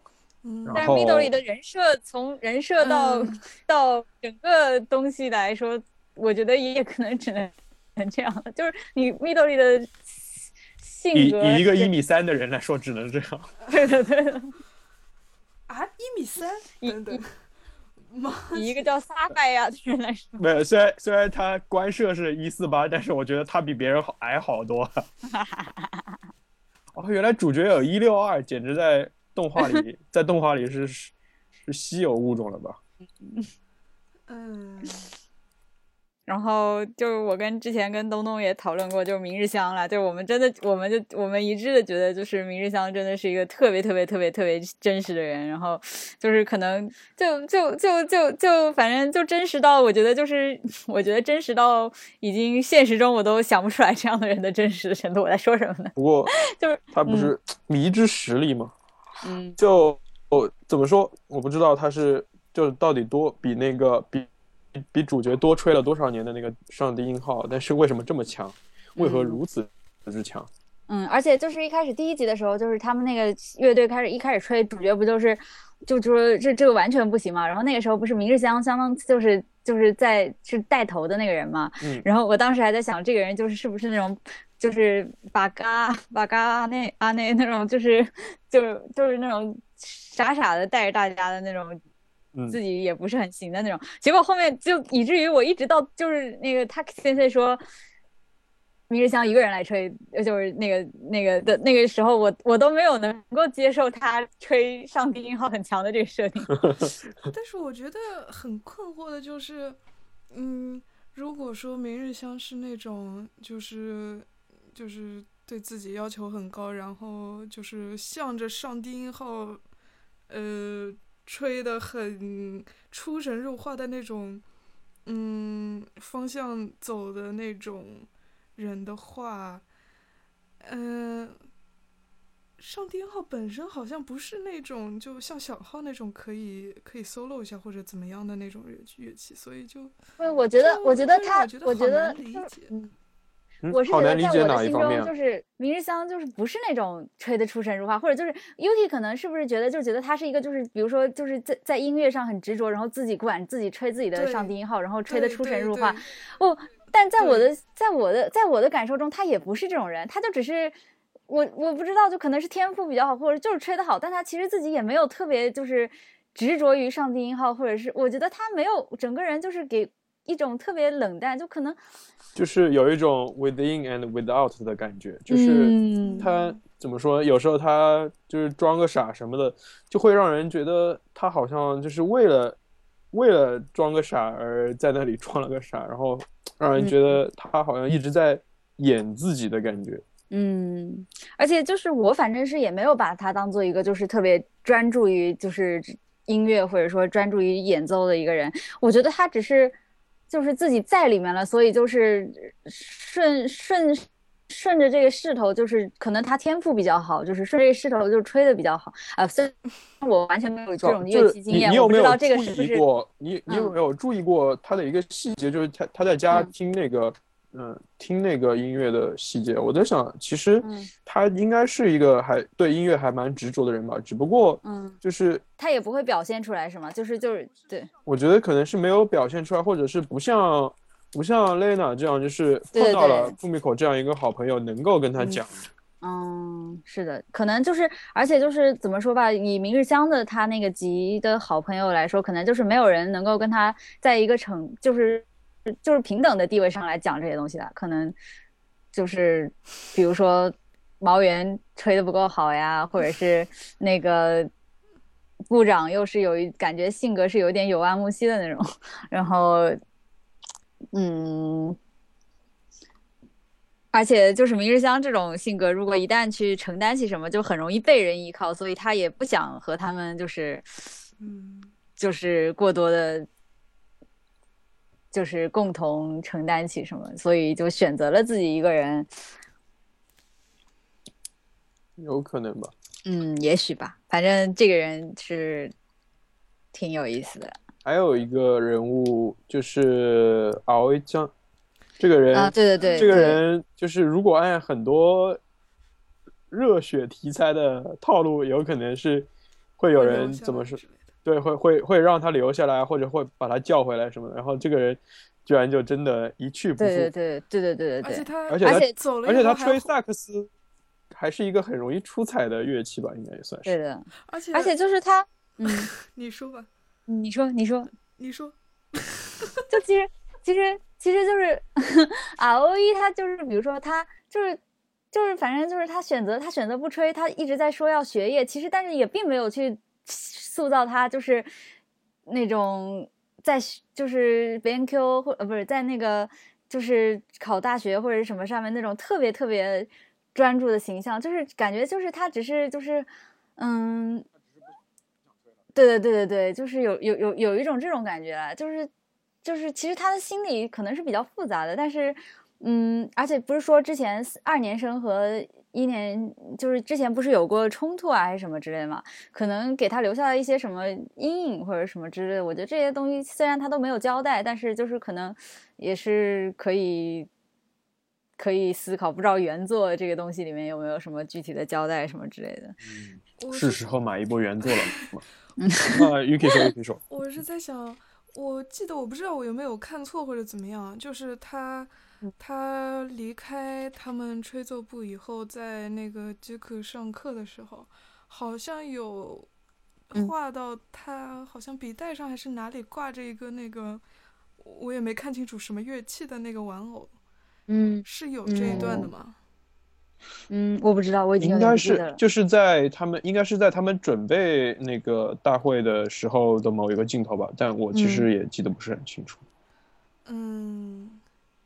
嗯，但是 Midori 的人设从人设到、嗯 到整个东西来说，我觉得也可能只能能这样了。就是你 Midori 的性格，以一个一米三的人来说，只能这样。对的对的，啊，一米三，一等等，妈，以一个叫撒拜亚的人来说，没有，虽然虽然他官设是一四八，但是我觉得他比别人好矮好多。哦，原来主角有一六二，简直在动画里，在动画里是是是稀有物种了吧？嗯，然后就是我跟之前跟东东也讨论过，就是明日香了，就是我们真的，我们就我们一致的觉得，就是明日香真的是一个特别特别特别特别真实的人，然后就是可能就就就就就反正就真实到，我觉得就是我觉得真实到已经现实中我都想不出来这样的人的真实的程度。我在说什么呢？不过 就是他不是迷之实力吗？嗯就我怎么说，我不知道他是就是到底多比那个比比主角多吹了多少年的那个上帝音号，但是为什么这么强？为何嗯如此之强？嗯，而且就是一开始第一集的时候，就是他们那个乐队开始一开始吹，主角不就是就就说这这个完全不行嘛。然后那个时候不是明日香相当就是就是在是带头的那个人嘛。嗯然后我当时还在想，这个人就是是不是那种就是把嘎把嘎阿内阿内那种，就是就是就是那种傻傻的带着大家的那种。嗯自己也不是很行的那种，结果后面就以至于我一直到就是那个他先生说，明日香一个人来吹，呃就是那个那个的那个时候我，我都没有能够接受他吹上低音号很强的这个设定。但是我觉得很困惑的就是，嗯，如果说明日香是那种就是就是对自己要求很高，然后就是向着上低音号，呃，吹的很出神入化的那种，嗯，方向走的那种人的话，嗯、上低音号本身好像不是那种就像小号那种可以可以 solo 一下或者怎么样的那种乐器乐器，所以就我觉得，我觉得他我觉，得理解嗯，嗯我是觉得在我的心中，就是明日香就是不是那种吹得出神入化，或者就是 Yuki 可能是不是觉得就觉得他是一个就是比如说就是在在音乐上很执着，然后自己管自己吹自己的上低音号，然后吹得出神入化对。哦，但在我的在我的在我的感受中，他也不是这种人，他就只是我我不知道，就可能是天赋比较好，或者就是吹得好，但他其实自己也没有特别就是执着于上低音号，或者是我觉得他没有整个人就是给一种特别冷淡，就可能就是有一种 within and without 的感觉，就是嗯他怎么说？有时候他就是装个傻什么的，就会让人觉得他好像就是为了为了装个傻而在那里装了个傻，然后让人觉得他好像一直在演自己的感觉。嗯，而且就是我反正是也没有把他当做一个就是特别专注于就是音乐或者说专注于演奏的一个人，我觉得他只是就是自己在里面了，所以就是顺顺顺着这个势头，就是可能他天赋比较好，就是顺着这个势头就吹的比较好啊。虽然我完全没有这种乐器经验，我不知道这个是不是过你你有没有注意过他的一个细节，就是他他在家听那个。嗯，听那个音乐的细节，我在想，其实他应该是一个还对音乐还蛮执着的人吧，只不过，嗯，就是他也不会表现出来，是吗？就是就是对，我觉得可能是没有表现出来，或者是不像不像 Lena 这样，就是碰到了富米口这样一个好朋友，能够跟他讲。嗯，是的，可能就是，而且就是怎么说吧，以明日香的他那个级的好朋友来说，可能就是没有人能够跟他在一个城，就是。就是平等的地位上来讲这些东西的，可能就是比如说毛源吹的不够好呀，或者是那个部长又是有一感觉性格是有点有安木希的那种，然后嗯，而且就是明日香这种性格，如果一旦去承担起什么，就很容易被人依靠，所以他也不想和他们就是嗯，就是过多的。就是共同承担起什么，所以就选择了自己一个人。有可能吧。嗯，也许吧。反正这个人是挺有意思的。还有一个人物就是敖一江，这个人啊，对对对，这个人就是如果按很多热血题材的套路，有可能是会有人怎么说？对，会会会让他留下来，或者会把他叫回来什么的。然后这个人居然就真的一去不复。对对对对对对对而且他而且他走了，而且他吹萨克斯还是一个很容易出彩的乐器吧，应该也算是。对的，而且而且就是他，嗯，你说吧，你说你说你说，就其实其实其实就是 R O E，他就是比如说他就是就是反正就是他选择他选择不吹，他一直在说要学业，其实但是也并没有去。塑造他就是那种在就是 BNQ 或呃不是在那个就是考大学或者什么上面那种特别特别专注的形象，就是感觉就是他只是就是嗯，对对对对对，就是有有有有一种这种感觉啊，就是就是其实他的心理可能是比较复杂的，但是嗯，而且不是说之前二年生和。一年就是之前不是有过冲突啊，还是什么之类的嘛？可能给他留下了一些什么阴影或者什么之类的。我觉得这些东西虽然他都没有交代，但是就是可能也是可以可以思考。不知道原作这个东西里面有没有什么具体的交代什么之类的？嗯，是时候买一波原作了。嗯，那 Yuki 说，Yuki 说，我是在想，我记得我不知道我有没有看错或者怎么样，就是他。他离开他们吹奏部以后，在那个杰克上课的时候，好像有画到他好像笔袋上还是哪里挂着一个那个，我也没看清楚什么乐器的那个玩偶。嗯，是有这一段的吗？嗯，我不知道，我已经应该是就是在他们应该是在他们准备那个大会的时候的某一个镜头吧，但我其实也记得不是很清楚。嗯。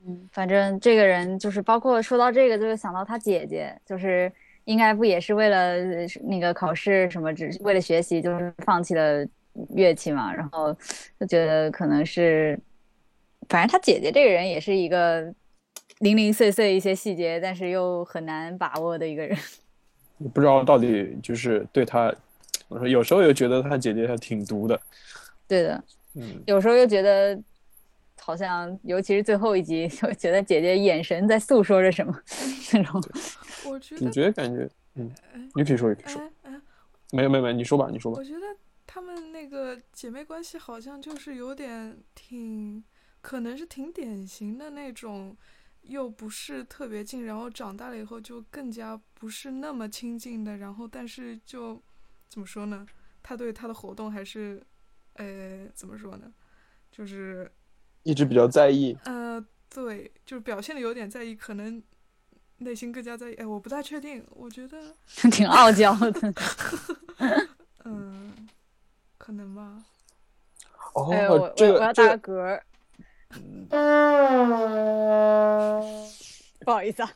嗯，反正这个人就是包括说到这个，就是想到他姐姐，就是应该不也是为了那个考试什么，只是为了学习，就是放弃了乐器嘛。然后就觉得可能是，反正他姐姐这个人也是一个零零碎碎一些细节，但是又很难把握的一个人。不知道到底就是对他，我说有时候又觉得他姐姐还挺毒的。对的，嗯，有时候又觉得。好像，尤其是最后一集，就觉得姐姐眼神在诉说着什么 那种。我觉得你觉得感觉，嗯，你可以说，你可以说。没有没有没有，你说吧，你说吧。我觉得他们那个姐妹关系好像就是有点挺，可能是挺典型的那种，又不是特别近，然后长大了以后就更加不是那么亲近的，然后但是就怎么说呢？他对他的活动还是，呃，怎么说呢？就是。一直比较在意，呃，对，就是表现的有点在意，可能内心更加在意。哎，我不太确定，我觉得 挺傲娇的。嗯，可能吧。哎，我哦，这个我要打嗝儿。不好意思啊，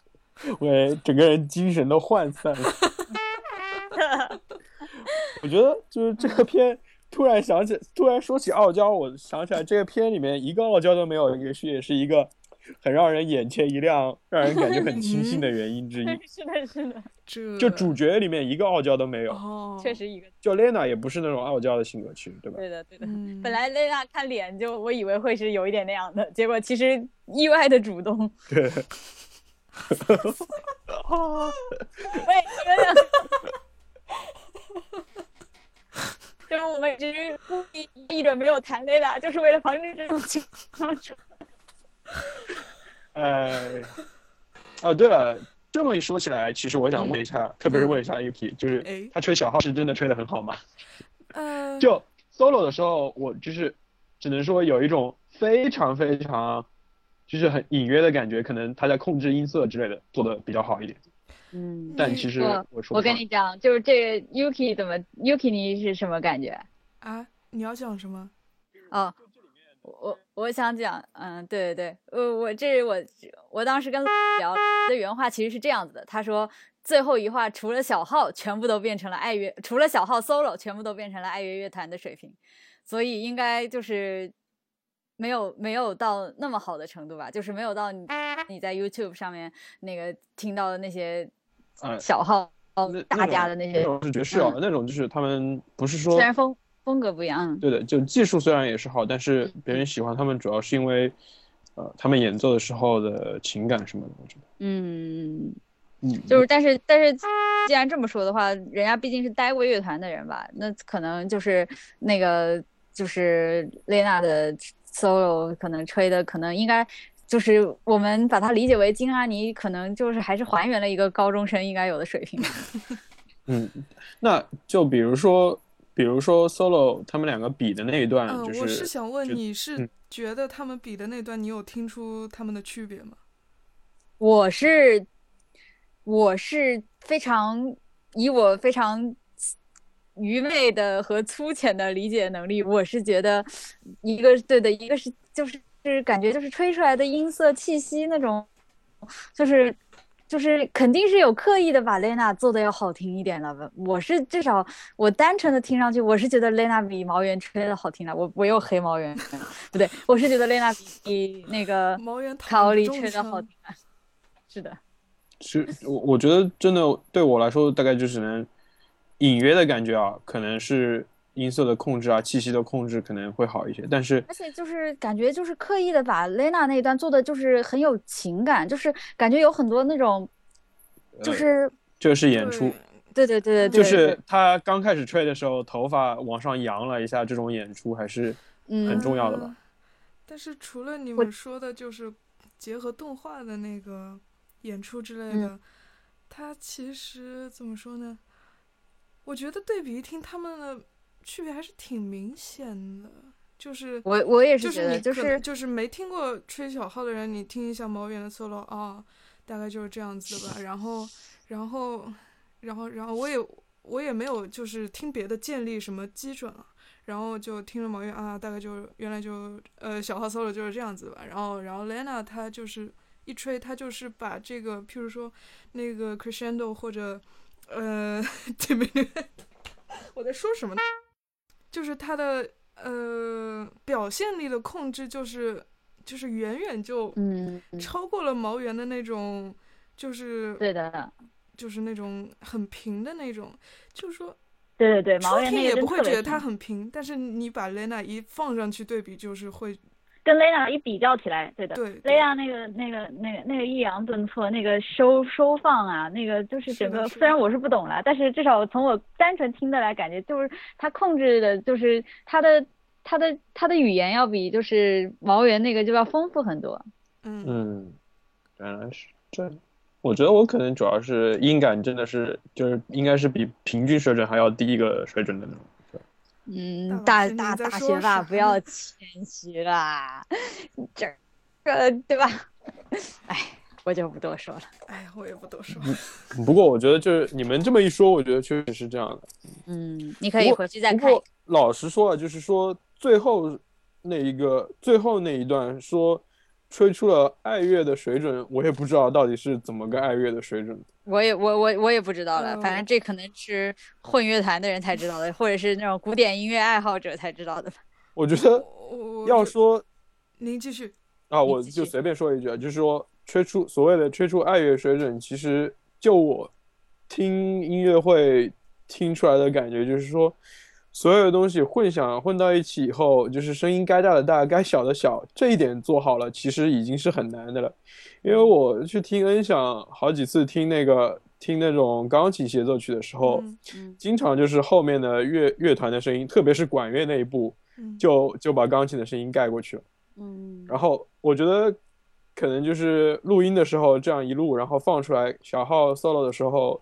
我整个人精神都涣散了。我觉得就是这个片，突然想起，突然说起傲娇，我想起来这个片里面一个傲娇都没有，也是也是一个很让人眼前一亮、让人感觉很清新的原因之一。是的，是的，这就主角里面一个傲娇都没有，哦，确实一个，就 Lena 也不是那种傲娇的性格，其实对吧？对的，对的。嗯，本来 Lena 看脸就我以为会是有一点那样的，结果其实意外的主动。对，喂，你们俩，就是我们一直故意意着没有谈蕾娜，就是为了防止这种情况出 哎，哦，对了，这么一说起来，其实我想问一下，特别是问一下 Yuki，就是哎。他吹小号是真的吹的很好吗？呃，就 solo 的时候，我就是只能说有一种非常非常，就是很隐约的感觉，可能他在控制音色之类的做的比较好一点。嗯但其实我我跟你讲，就是这个 Yuki 怎么 Yuki 你是什么感觉？啊，你要讲什么？哦，我我想讲，嗯，对对对，我，我这我我当时跟聊的原话其实是这样子的，他说最后一话除了小号，全部都变成了爱乐，除了小号 solo，全部都变成了爱乐乐团的水平，所以应该就是没有没有到那么好的程度吧，就是没有到你你在 YouTube 上面那个听到的那些呃小号那大家的那些，是爵士啊，那种就是他们不是说虽然风风格不一样，嗯。对的，就技术虽然也是好，但是别人喜欢他们主要是因为，呃，他们演奏的时候的情感什么的，我觉得，嗯。嗯，就是，但是，但是，既然这么说的话，人家毕竟是待过乐团的人吧，那可能就是那个，就是蕾娜的 solo 可能吹的，可能应该就是我们把它理解为金阿尼，可能就是还是还原了一个高中生应该有的水平。嗯，那就比如说，比如说 solo 他们两个比的那一段，嗯，就我是想问你是嗯觉得他们比的那段，你有听出他们的区别吗？我是我是非常以我非常愚昧的和粗浅的理解能力，我是觉得一个对的，一个是就是是感觉就是吹出来的音色气息那种，就是就是肯定是有刻意的把 Lena 做的要好听一点了吧。我是至少我单纯的听上去，我是觉得 Lena 比毛源吹的好听的。我我又黑毛源，不对，我是觉得 Lena 比比那个毛源卡奥利中吹的好听。是的。是我我觉得真的对我来说，大概就只能隐约的感觉啊，可能是音色的控制啊，气息的控制可能会好一些，但是而且就是感觉就是刻意的把 Lena 那一段做的就是很有情感，就是感觉有很多那种，就呃是这是演出，对对对对对，就是他刚开始吹的时候，头发往上扬了一下，这种演出还是嗯很重要的吧呃但是除了你我们说的，就是结合动画的那个演出之类嗯的，它其实怎么说呢？我觉得对比一听，他们的区别还是挺明显的。就是我我也是就觉得是你就是就是没听过吹小号的人，你听一下毛源的 solo 啊，大概就是这样子的吧。然后，然后，然后，然后我也我也没有就是听别的建立什么基准了。然后就听了毛源啊，大概就原来就呃小号 solo 就是这样子吧。然后然后 Lena 她就是一吹，她就是把这个譬如说那个 crescendo 或者呃 这边 我在说什么呢？就是他的呃表现力的控制，就是就是远远就嗯，超过了毛源的那种，就是对的，就是那种很平的那种，就是说。对对对，毛源也不会觉得它很平，但是你把 Lena 一放上去对比，就是会跟 Lena 一比较起来，对的。对对 Lena 那个、那个、那个、那个抑扬顿挫，那个收收放啊，那个就是整个。虽然我是不懂了，但是至少从我单纯听的来感觉，就是他控制的，就是他的他的他的语言要比就是毛源那个就要丰富很多。嗯嗯，原来是这样。我觉得我可能主要是音感真的是就是应该是比平均水准还要低一个水准的那种。嗯，大大大学霸不要 谦虚啦，这个对吧？哎，我就不多说了。哎，我也不多说。不过我觉得就是你们这么一说，我觉得确实是这样的。嗯，你可以回去再看不过。老实说啊，就是说最后那一个最后那一段说吹出了爱乐的水准，我也不知道到底是怎么个爱乐的水准。我也我我我也不知道了，反正嗯这可能是混乐团的人才知道的，或者是那种古典音乐爱好者才知道的吧。我觉得要说您继续，啊，我就随便说一句啊，就是说吹出所谓的吹出爱乐水准，其实就我听音乐会听出来的感觉，就是说所有的东西混响混到一起以后，就是声音该大的大，该小的小，这一点做好了，其实已经是很难的了。因为我去听恩响好几次听那个听那种钢琴协奏曲的时候，嗯嗯经常就是后面的乐乐团的声音，特别是管乐那一部，嗯，就就把钢琴的声音盖过去了。嗯，然后我觉得可能就是录音的时候这样一录，然后放出来小号 solo 的时候，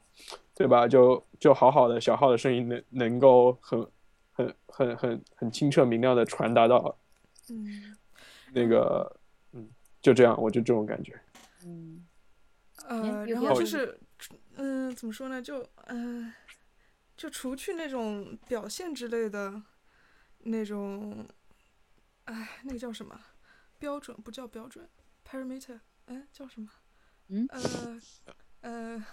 对吧？就就好好的小号的声音能能够很很很很很清澈明亮的传达到嗯那个，嗯，就这样，我就这种感觉。嗯呃，然后就是，嗯、怎么说呢？就嗯、呃就除去那种表现之类的，那种，哎，那个叫什么？标准不叫标准，parameter，哎，叫什么？嗯呃呃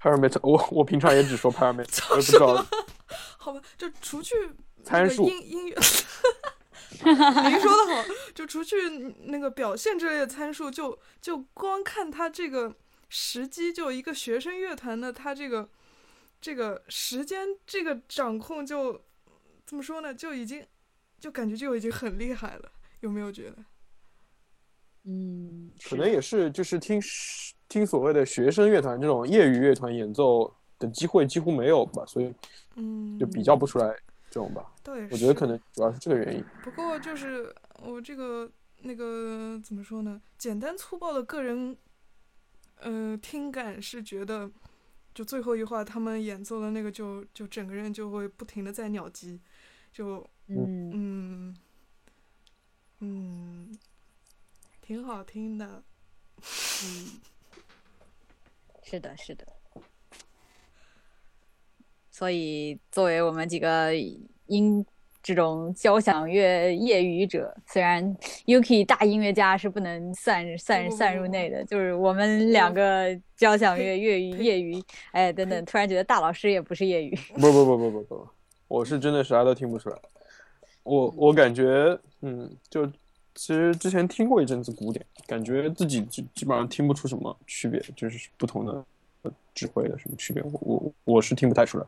，parameter，我我平常也只说 parameter，我也不知道么？好吧，就除去那个参数音音乐，您说的好，就除去那个表现之类的参数，就就光看他这个时机，就一个学生乐团的他这个这个时间这个掌控就怎么说呢？就已经就感觉就已经很厉害了，有没有觉得？嗯，可能也是就是听听所谓的学生乐团这种业余乐团演奏的机会几乎没有吧，所以嗯，就比较不出来这种吧。倒也是。我觉得可能主要是这个原因。不过就是我这个那个怎么说呢？简单粗暴的个人，呃，听感是觉得，就最后一话他们演奏的那个就，就整个人就会不停的在鸟击，就嗯嗯嗯，挺好听的。嗯，是的，是的。所以，作为我们几个音这种交响乐业余者，虽然 Yuki 大音乐家是不能算算算入内的，就是我们两个交响乐业余业余，哎，等等，突然觉得大老师也不是业余。不不不不不不，我是真的啥都听不出来。我我感觉，嗯，就其实之前听过一阵子古典，感觉自己基基本上听不出什么区别，就是不同的呃指挥的什么区别，我我我是听不太出来。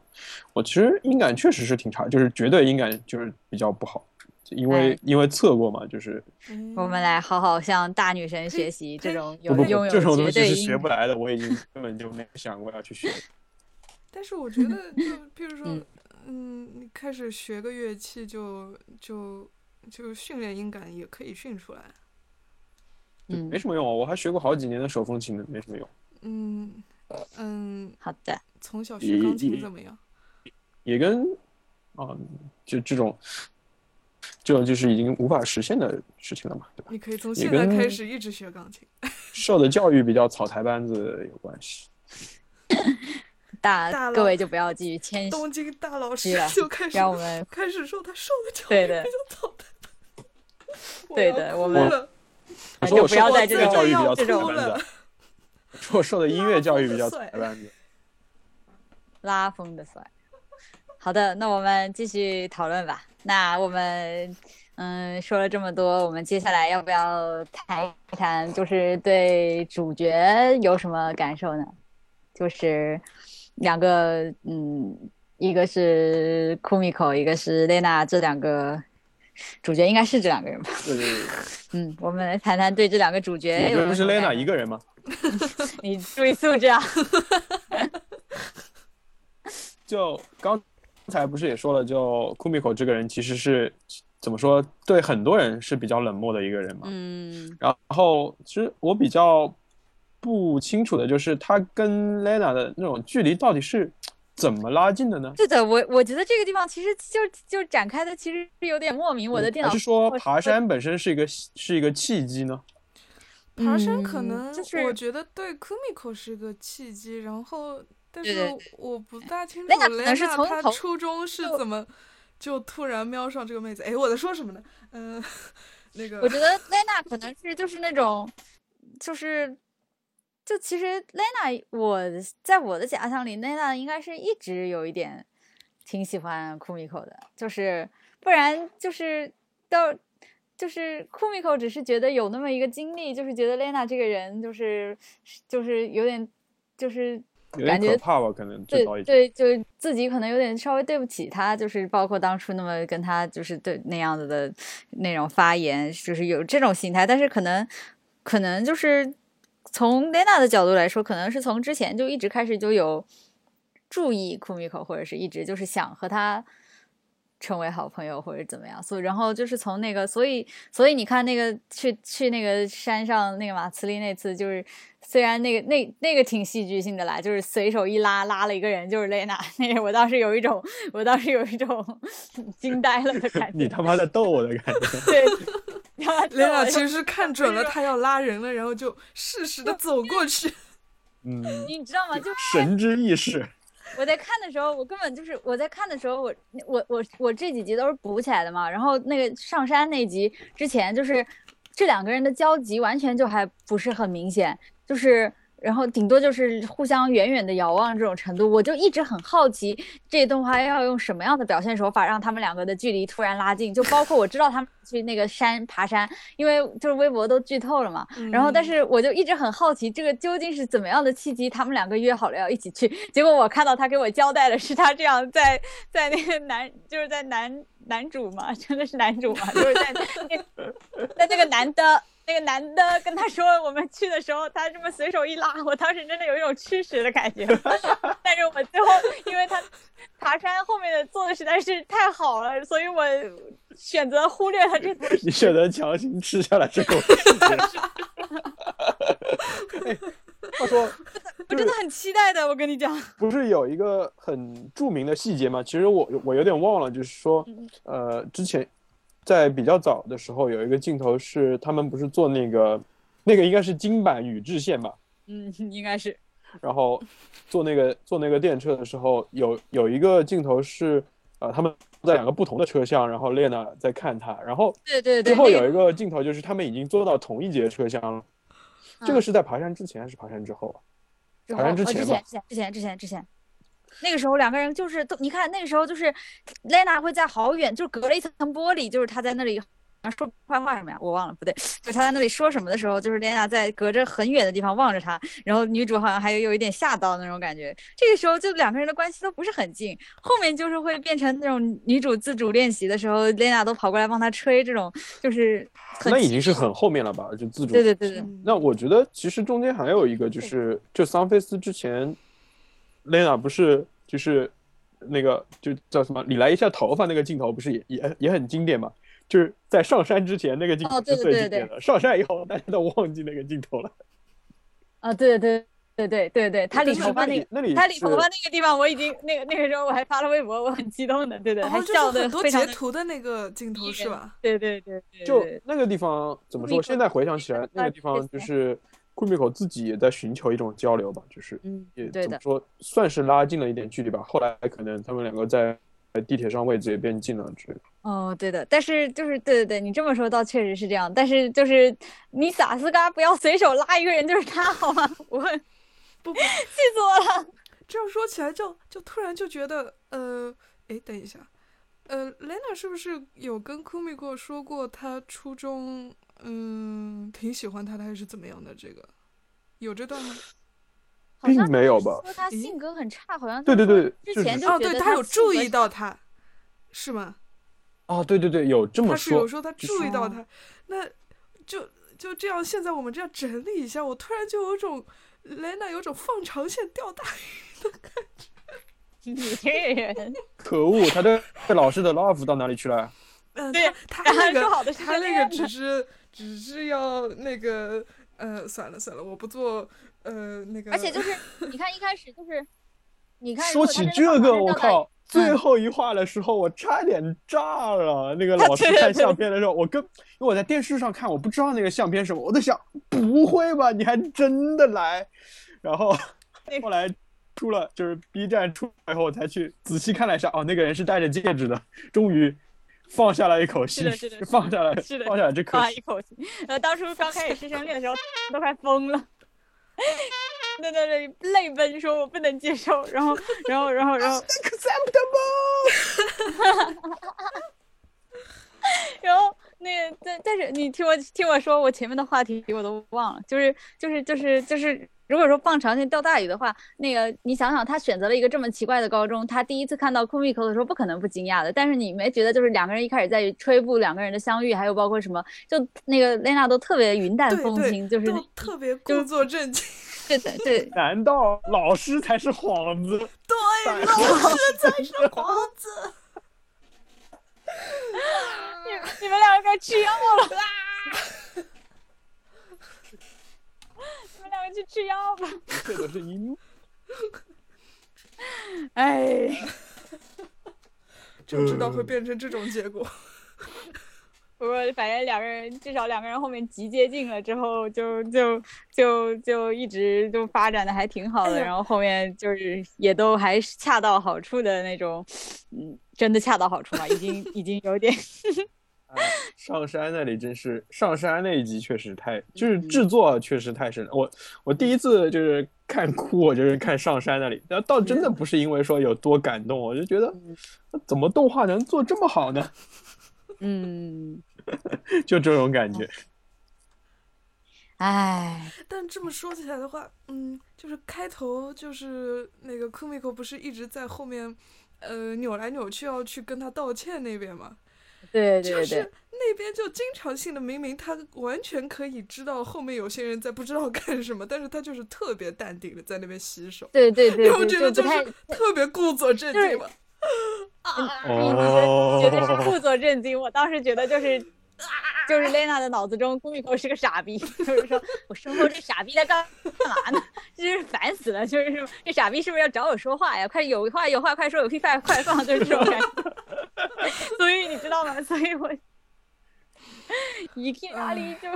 我其实音感确实是挺差，就是绝对音感就是比较不好，因为哎因为测过嘛，就是嗯我们来好好向大女神学习这种有不不不，拥有这种东西是学不来的，我已经根本就没有想过要去学。但是我觉得，就比如说嗯，嗯，你开始学个乐器就，就就训练音感也可以训出来。嗯没，什么用啊，我还学过好几年的手风琴呢，没什么用。嗯嗯，好的，从小学钢琴怎么样？也跟啊，就这种，这种就是已经无法实现的事情了嘛，对吧？你可以从也现在开始一直学钢琴。受的教育比较草台班子有关系。大大各位就不要继续谦虚，东京大老师就开始让我们开始说他受的教育比较草台班。对的我们了我说我受就不要在这种教育比较这种草台班子，说我受的音乐教育比较草台班子。拉风的帅。好的，那我们继续讨论吧。那我们嗯说了这么多，我们接下来要不要谈一谈，就是对主角有什么感受呢？就是两个嗯，一个是 Kumiko，一个是 Lena，这两个主角应该是这两个人吧？对对对，嗯，我们来谈谈对这两个主角你不是 Lena 一个人吗？你注意素质啊！就刚才不是也说了，就 Kumiko 这个人其实是怎么说，对很多人是比较冷漠的一个人嘛。嗯然后其实我比较不清楚的就是他跟 Lena 的那种距离到底是怎么拉近的呢？是的，我我觉得这个地方其实就就展开的其实是有点莫名。我的电脑嗯还是说爬山本身是一个是一个契机呢？爬山可嗯能就是我觉得对 Kumiko 是个契机，然后但是对对我不大清楚雷娜是从他初中是怎么就突然瞄上这个妹子，哎，我在说什么呢？嗯、那个我觉得 Lena 可能是就是那种，就是，就其实 Lena 我在我的假想里，Lena 应该是一直有一点挺喜欢 Kumiko 的，就是不然就是到就是 Kumiko 只是觉得有那么一个经历，就是觉得 Lena 这个人就是就是有点就是感觉怕吧？可能对。对，就自己可能有点稍微对不起他，就是包括当初那么跟他就是对那样子的那种发言，就是有这种心态，但是可能可能就是从 Lena 的角度来说，可能是从之前就一直开始就有注意 Kumiko，或者是一直就是想和他。成为好朋友或者怎么样，所以然后就是从那个，所以所以你看那个去去那个山上那个马茨利那次，就是虽然那个那那个挺戏剧性的啦，就是随手一拉拉了一个人，就是蕾娜，那个我当时有一种我当时有一种 惊呆了的感觉。你他妈在逗我的感觉。对，雷娜我其实是看准了他要拉人了，然后就适时的走过去。嗯，你知道吗？就神之意识。我在看的时候，我根本就是我在看的时候，我我我我这几集都是补起来的嘛。然后那个上山那集之前，就是这两个人的交集完全就还不是很明显，就是然后顶多就是互相远远的遥望这种程度。我就一直很好奇，这动画要用什么样的表现手法让他们两个的距离突然拉近？就包括我知道他们去那个山爬山，因为就是微博都剧透了嘛。然后，但嗯是我就一直很好奇，这个究竟是怎么样的契机？他们两个约好了要一起去，结果我看到他给我交代的是他这样在在那个男就是在男男主嘛，真的是男主嘛，就是在那在那个男的。那个男的跟他说我们去的时候，他这么随手一拉，我当时真的有一种吃屎的感觉。但是我最后因为他爬山后面的做的实在是太好了，所以我选择忽略他这段你选择强行吃下来这口气。哎话说，我真的很期待的，我跟你讲。不是有一个很著名的细节吗？其实我我有点忘了，就是说，呃，之前在比较早的时候有一个镜头是他们不是做那个那个应该是金版宇治线吧，嗯，应该是。然后坐那个坐那个电车的时候，有有一个镜头是呃他们在两个不同的车厢，然后列娜在看他，然后对对对，之后有一个镜头就是他们已经坐到同一节车厢了。这个嗯是在爬山之前还是爬山之后啊？之好像后呃之之前之前之前之前之前，那个时候两个人就是都，你看那个时候就是，Lena 会在好远，就隔了一层玻璃，就是他在那里说坏话什么呀？我忘了，不对，就他在那里说什么的时候，就是 Lena 在隔着很远的地方望着他，然后女主好像还有有一点吓到那种感觉。这个时候就两个人的关系都不是很近，后面就是会变成那种女主自主练习的时候，Lena 都跑过来帮她吹，这种就是很那已经是很后面了吧？就自主。对对对对，嗯那我觉得其实中间还有一个，就是就桑菲斯之前，Lena 不是就是那个就叫什么理来一下头发那个镜头，不是也也也很经典嘛？就是在上山之前那个镜头哦对是对对对最经典的，上山以后大家都忘记那个镜头了。啊，对对对对对对，他理头发那个。那里他理头发那个地方，我已经那个那个时候我还发了微博，我很激动的，对对，还笑的很多非常，截图的那个镜头是吧？对对对对，就对那个地方怎么说？现在回想起来，那个地方就是库米口自己也在寻求一种交流吧，就是嗯也，怎么说，算是拉近了一点距离吧。后来可能他们两个在地铁上位置也变近了之类的。哦，对的，但是就是对对对，你这么说倒确实是这样，但是就是你萨斯嘎不要随手拉一个人就是他好吗？我不 不，气死我了。这样说起来就就突然就觉得，呃，哎，等一下，呃，Lena 是不是有跟 Kumiko 说过，他初中嗯挺喜欢他的，还是怎么样的？这个有这段吗？好像并没有吧说他性格很差，好像对对对之前就哦，对他有注意到他，是吗？哦，对对对，有这么他是有说。说他注意到他，那就就这样。现在我们这样整理一下，我突然就有种 Lena 有种放长线钓大鱼的感觉。你这人，可恶，他对对老师的 love 到哪里去了？嗯，对他他那个他那个只是只是要那个呃，算了算了，我不做呃那个。而且就是你看一开始就是，你看说起这个，我靠！最嗯后一话的时候，我差点炸了。那个 老师看相片的时候，我跟因为我在电视上看，我不知道那个相片是什么，我在想，不会吧？你还真的来？然后后来出了，就是 B 站出来以后，我才去仔细看了一下，哦，那个人是戴着戒指的，终于放下来一口气，是的是的放下来，是的放下来这口气啊一。口气。呃，当初刚开始师生恋的时候，都快疯了，在那里泪奔，说我不能接受。然后，然后，然后，然后，Acceptable。然后那个，但但是你听我听我说，我前面的话题我都忘了，就是就是就是就是，如果说放长线钓大鱼的话，那个你想想，他选择了一个这么奇怪的高中，他第一次看到 Kumiko 的时候，不可能不惊讶的。但是你没觉得就是两个人一开始在吹布两个人的相遇，还有包括什么，就那个雷娜都特别云淡对对风轻，就是特别故作镇静。对对对，难道老师才是幌子？对，老师才是幌子。你你们两个该吃药了，你们去吃药吧。这都是阴谋。哎。就知道会变成这种结果。不过反正两个人至少两个人后面极接近了之后就，就就就一直就发展的还挺好的，哎然后后面就是也都还是恰到好处的那种，嗯，真的恰到好处嘛，已经已经有点，哎上山那里真是上山那一集确实太，就是制作确实太深了。我我第一次就是看哭，我就是看上山那里，然后倒真的不是因为说有多感动，我就觉得怎么动画能做这么好呢？嗯，就这种感觉。唉，但这么说起来的话，嗯，就是开头就是那个 Kumiko 不是一直在后面，呃，扭来扭去要去跟他道歉那边吗？对对对就是，那边就经常性的，明明他完全可以知道后面有些人在不知道干什么，但是他就是特别淡定的在那边洗手，对对对然后对，觉得就是特别故作震惊嘛。哦绝对是故作震惊。我当时觉得就是，就是蕾娜的脑子中 Kumiko 是个傻逼，就是说我身后这傻逼在干干嘛呢？就是烦死了，就是说这傻逼是不是要找我说话呀？快有话有话快说，有屁快快放，就是这种感觉。所以你知道吗？所以我一听阿里就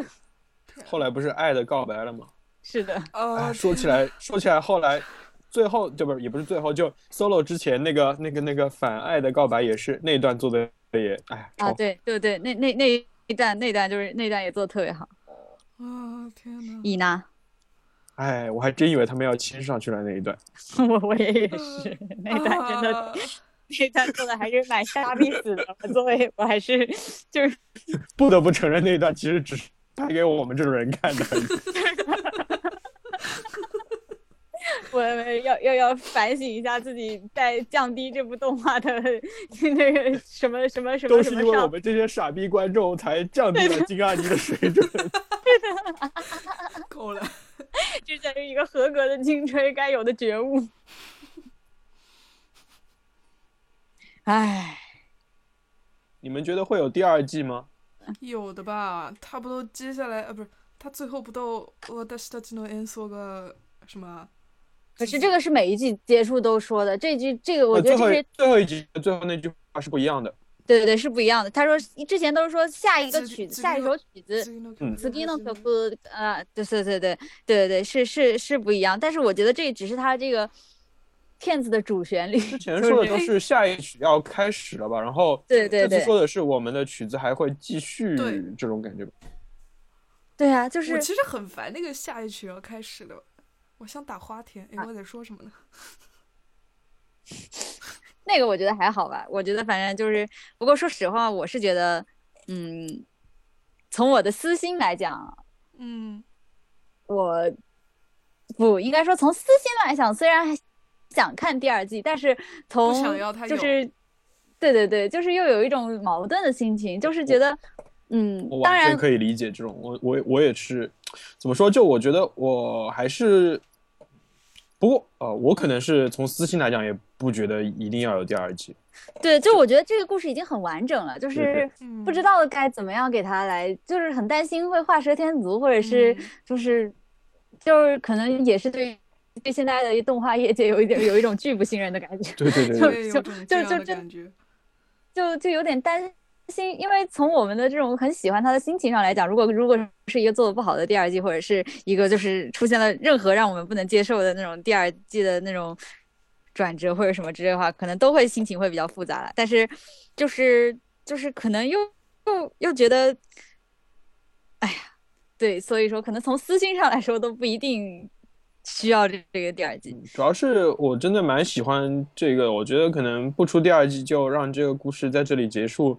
后来不是爱的告白了吗？是的，哎，啊，说起来说起来，后来最后就不是也不是最后，就 solo 之前那个那个那个反爱的告白也是那一段做的也哎啊，对对对，那那那一段那段就是那段也做的特别好。啊天哪！你呢？哎，我还真以为他们要亲上去了那一段。我我也也是，那段真的啊那段做的还是蛮傻逼死的。我作为我还是就是不得不承认那一段其实只是拍给我们这种人看的。我要要要反省一下自己，在降低这部动画的那个什么什么什么都是因为我。们这些傻逼观众才降低了金阿尼的水准。够了。这才是一个合格的金吹该有的觉悟。唉，你们觉得会有第二季吗？有的吧？他不都接下来啊？不是，他最后不都我的私たちの演奏が什么？啊可是这个是每一季结束都说的，这句这个我呃最后觉得这是最后一集最后那句话是不一样的。对对对是不一样的。他说之前都是说下一个次曲子，次下一首曲子。嗯次金の曲，呃，对对对对对对，是是是不一样，但是我觉得这只是他这个 片子的主旋律。之前说的都是下一曲要开始了吧，然后对对对这次说的是我们的曲子还会继续对这种感觉。对啊，就是我其实很烦那个下一曲要开始的，我想打花田。哎，我在说什么呢？那个我觉得还好吧，我觉得反正就是，不过说实话，我是觉得，嗯，从我的私心来讲，嗯，我不应该说从私心来讲，虽然还想看第二季，但是从就是，对对对，就是又有一种矛盾的心情，就是觉得，嗯我，当然完全可以理解这种，我我我也是，怎么说？就我觉得我还是，不过呃，我可能是从私心来讲，也不觉得一定要有第二季。对，就我觉得这个故事已经很完整了，就是嗯不知道该怎么样给他来，就是很担心会画蛇添足，或者是嗯就是就是可能也是对对现在的动画业界有一点有一种拒不信任的感觉，对对对就就就就感觉。就就有点担心，因为从我们的这种很喜欢他的心情上来讲，如果如果是一个做的不好的第二季，或者是一个就是出现了任何让我们不能接受的那种第二季的那种转折或者什么之类的话，可能都会心情会比较复杂了。但是就是就是可能又又又觉得，哎呀，对，所以说可能从私心上来说都不一定。需要这这个第二季，主要是我真的蛮喜欢这个，我觉得可能不出第二季就让这个故事在这里结束，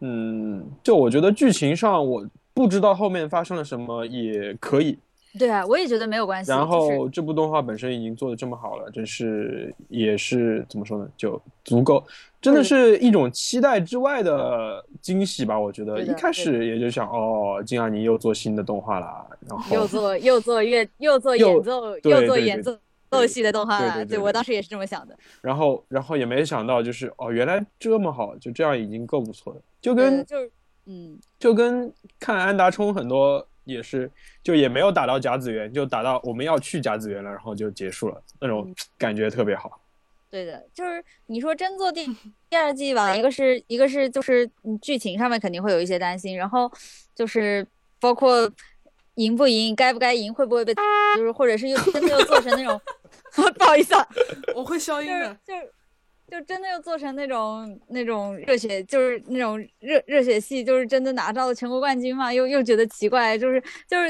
嗯，就我觉得剧情上我不知道后面发生了什么也可以。对啊，我也觉得没有关系。然后这部动画本身已经做的这么好了，真是也是怎么说呢，就足够，真的是一种期待之外的惊喜吧。我觉得一开始也就想，哦，金阿尼又做新的动画啦，然后又做又做乐又做演奏又做演奏奏戏的动画了。对我当时也是这么想的。然后然后也没想到，就是哦，原来这么好，就这样已经够不错了。就跟就嗯，就跟看安达充很多。也是，就也没有打到甲子园，就打到我们要去甲子园了，然后就结束了，那种 感觉特别好。对的，就是你说真做第第二季吧，一个是一个是就是剧情上面肯定会有一些担心，然后就是包括赢不赢，该不该赢，会不会被，就是或者是又真的又做成那种，不好意思，啊，我会消音的，就。就真的又做成那种那种热血，就是那种热热血戏，就是真的拿到了全国冠军嘛，又又觉得奇怪，就是就是，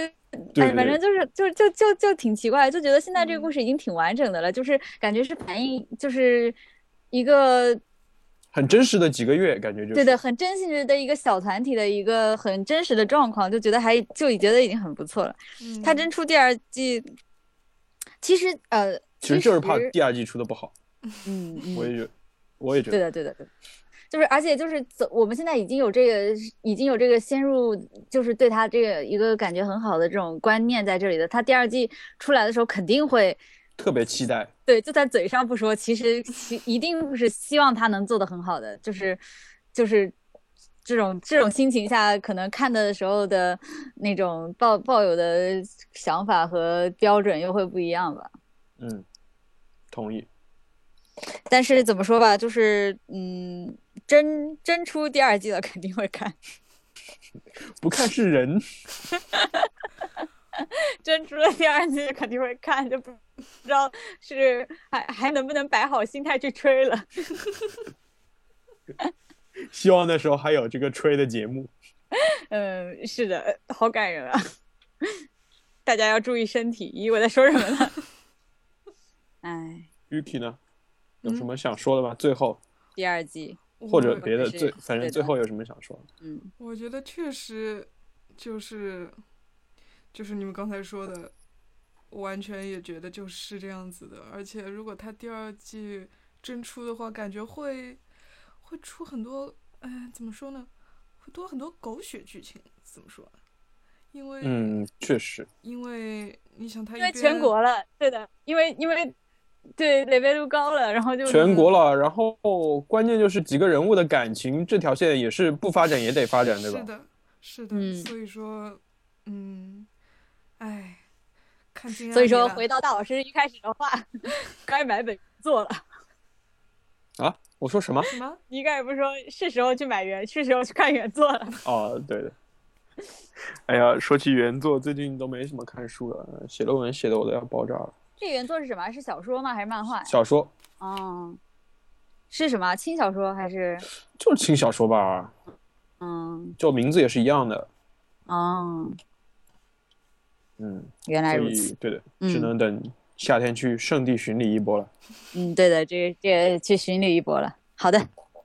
哎，反正就是就就就就挺奇怪，就觉得现在这个故事已经挺完整的了，就是感觉是反映就是一个很真实的几个月，感觉就对的，很真实的一个小团体的一个很真实的状况，就觉得还就觉得已经很不错了。他真出第二季，其实呃，其实就是怕第二季出的不好。嗯，我也觉得，我也觉得，对的，对的，对，就是，而且就是走，我们现在已经有这个，已经有这个先入，就是对他这个一个感觉很好的这种观念在这里的。他第二季出来的时候肯定会特别期待，对，就在嘴上不说，其实其一定是希望他能做的很好的，就是就是这种这种心情下，可能看的时候的那种抱抱有的想法和标准又会不一样吧。嗯，同意。但是怎么说吧，就是嗯，真真出第二季了，肯定会看。不看是人。真出了第二季肯定会看，就不不知道是还还能不能摆好心态去吹了。希望那时候还有这个吹的节目。嗯，是的，好感人啊！大家要注意身体。咦，我在说什么呢？哎，Yuki 呢？有什么想说的吗？最后，第二季或者别的，最反正最后有什么想说的？嗯，我觉得确实就是就是你们刚才说的，完全也觉得就是这样子的。而且如果他第二季真出的话，感觉会会出很多，哎，怎么说呢？会多很多狗血剧情。怎么说？因为嗯，确实，因为你想他因为全国了，对的，因为因为。对，累贝度高了，然后就全国了，然后关键就是几个人物的感情这条线也是不发展也得发展，对吧？是的，是的，所以说，嗯，哎，看金所以说，回到大老师一开始的话，该买本做了。啊？我说什么？什么？你刚才不是说是时候去买原，是时候去看原作了？哦，对的。哎呀，说起原作，最近都没什么看书了，写论文写的我都要爆炸了。这原作是什么？是小说吗？还是漫画？小说。哦，是什么轻小说还是？就是轻小说吧。嗯。就名字也是一样的。哦。嗯，原来如此。对的，只能等夏天去圣地巡礼一波了。嗯，对的，这这去巡礼一波了。好的。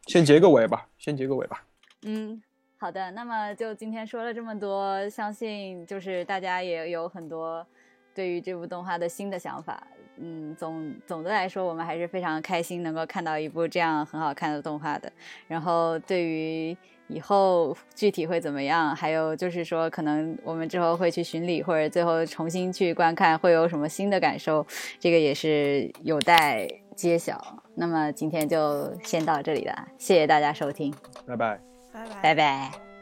先结个尾吧，先结个尾吧。嗯，好的。那么就今天说了这么多，相信就是大家也有很多。对于这部动画的新的想法，嗯，总总的来说，我们还是非常开心能够看到一部这样很好看的动画的。然后，对于以后具体会怎么样，还有就是说，可能我们之后会去巡礼，或者最后重新去观看，会有什么新的感受，这个也是有待揭晓。那么今天就先到这里了，谢谢大家收听，拜拜，拜拜，拜拜。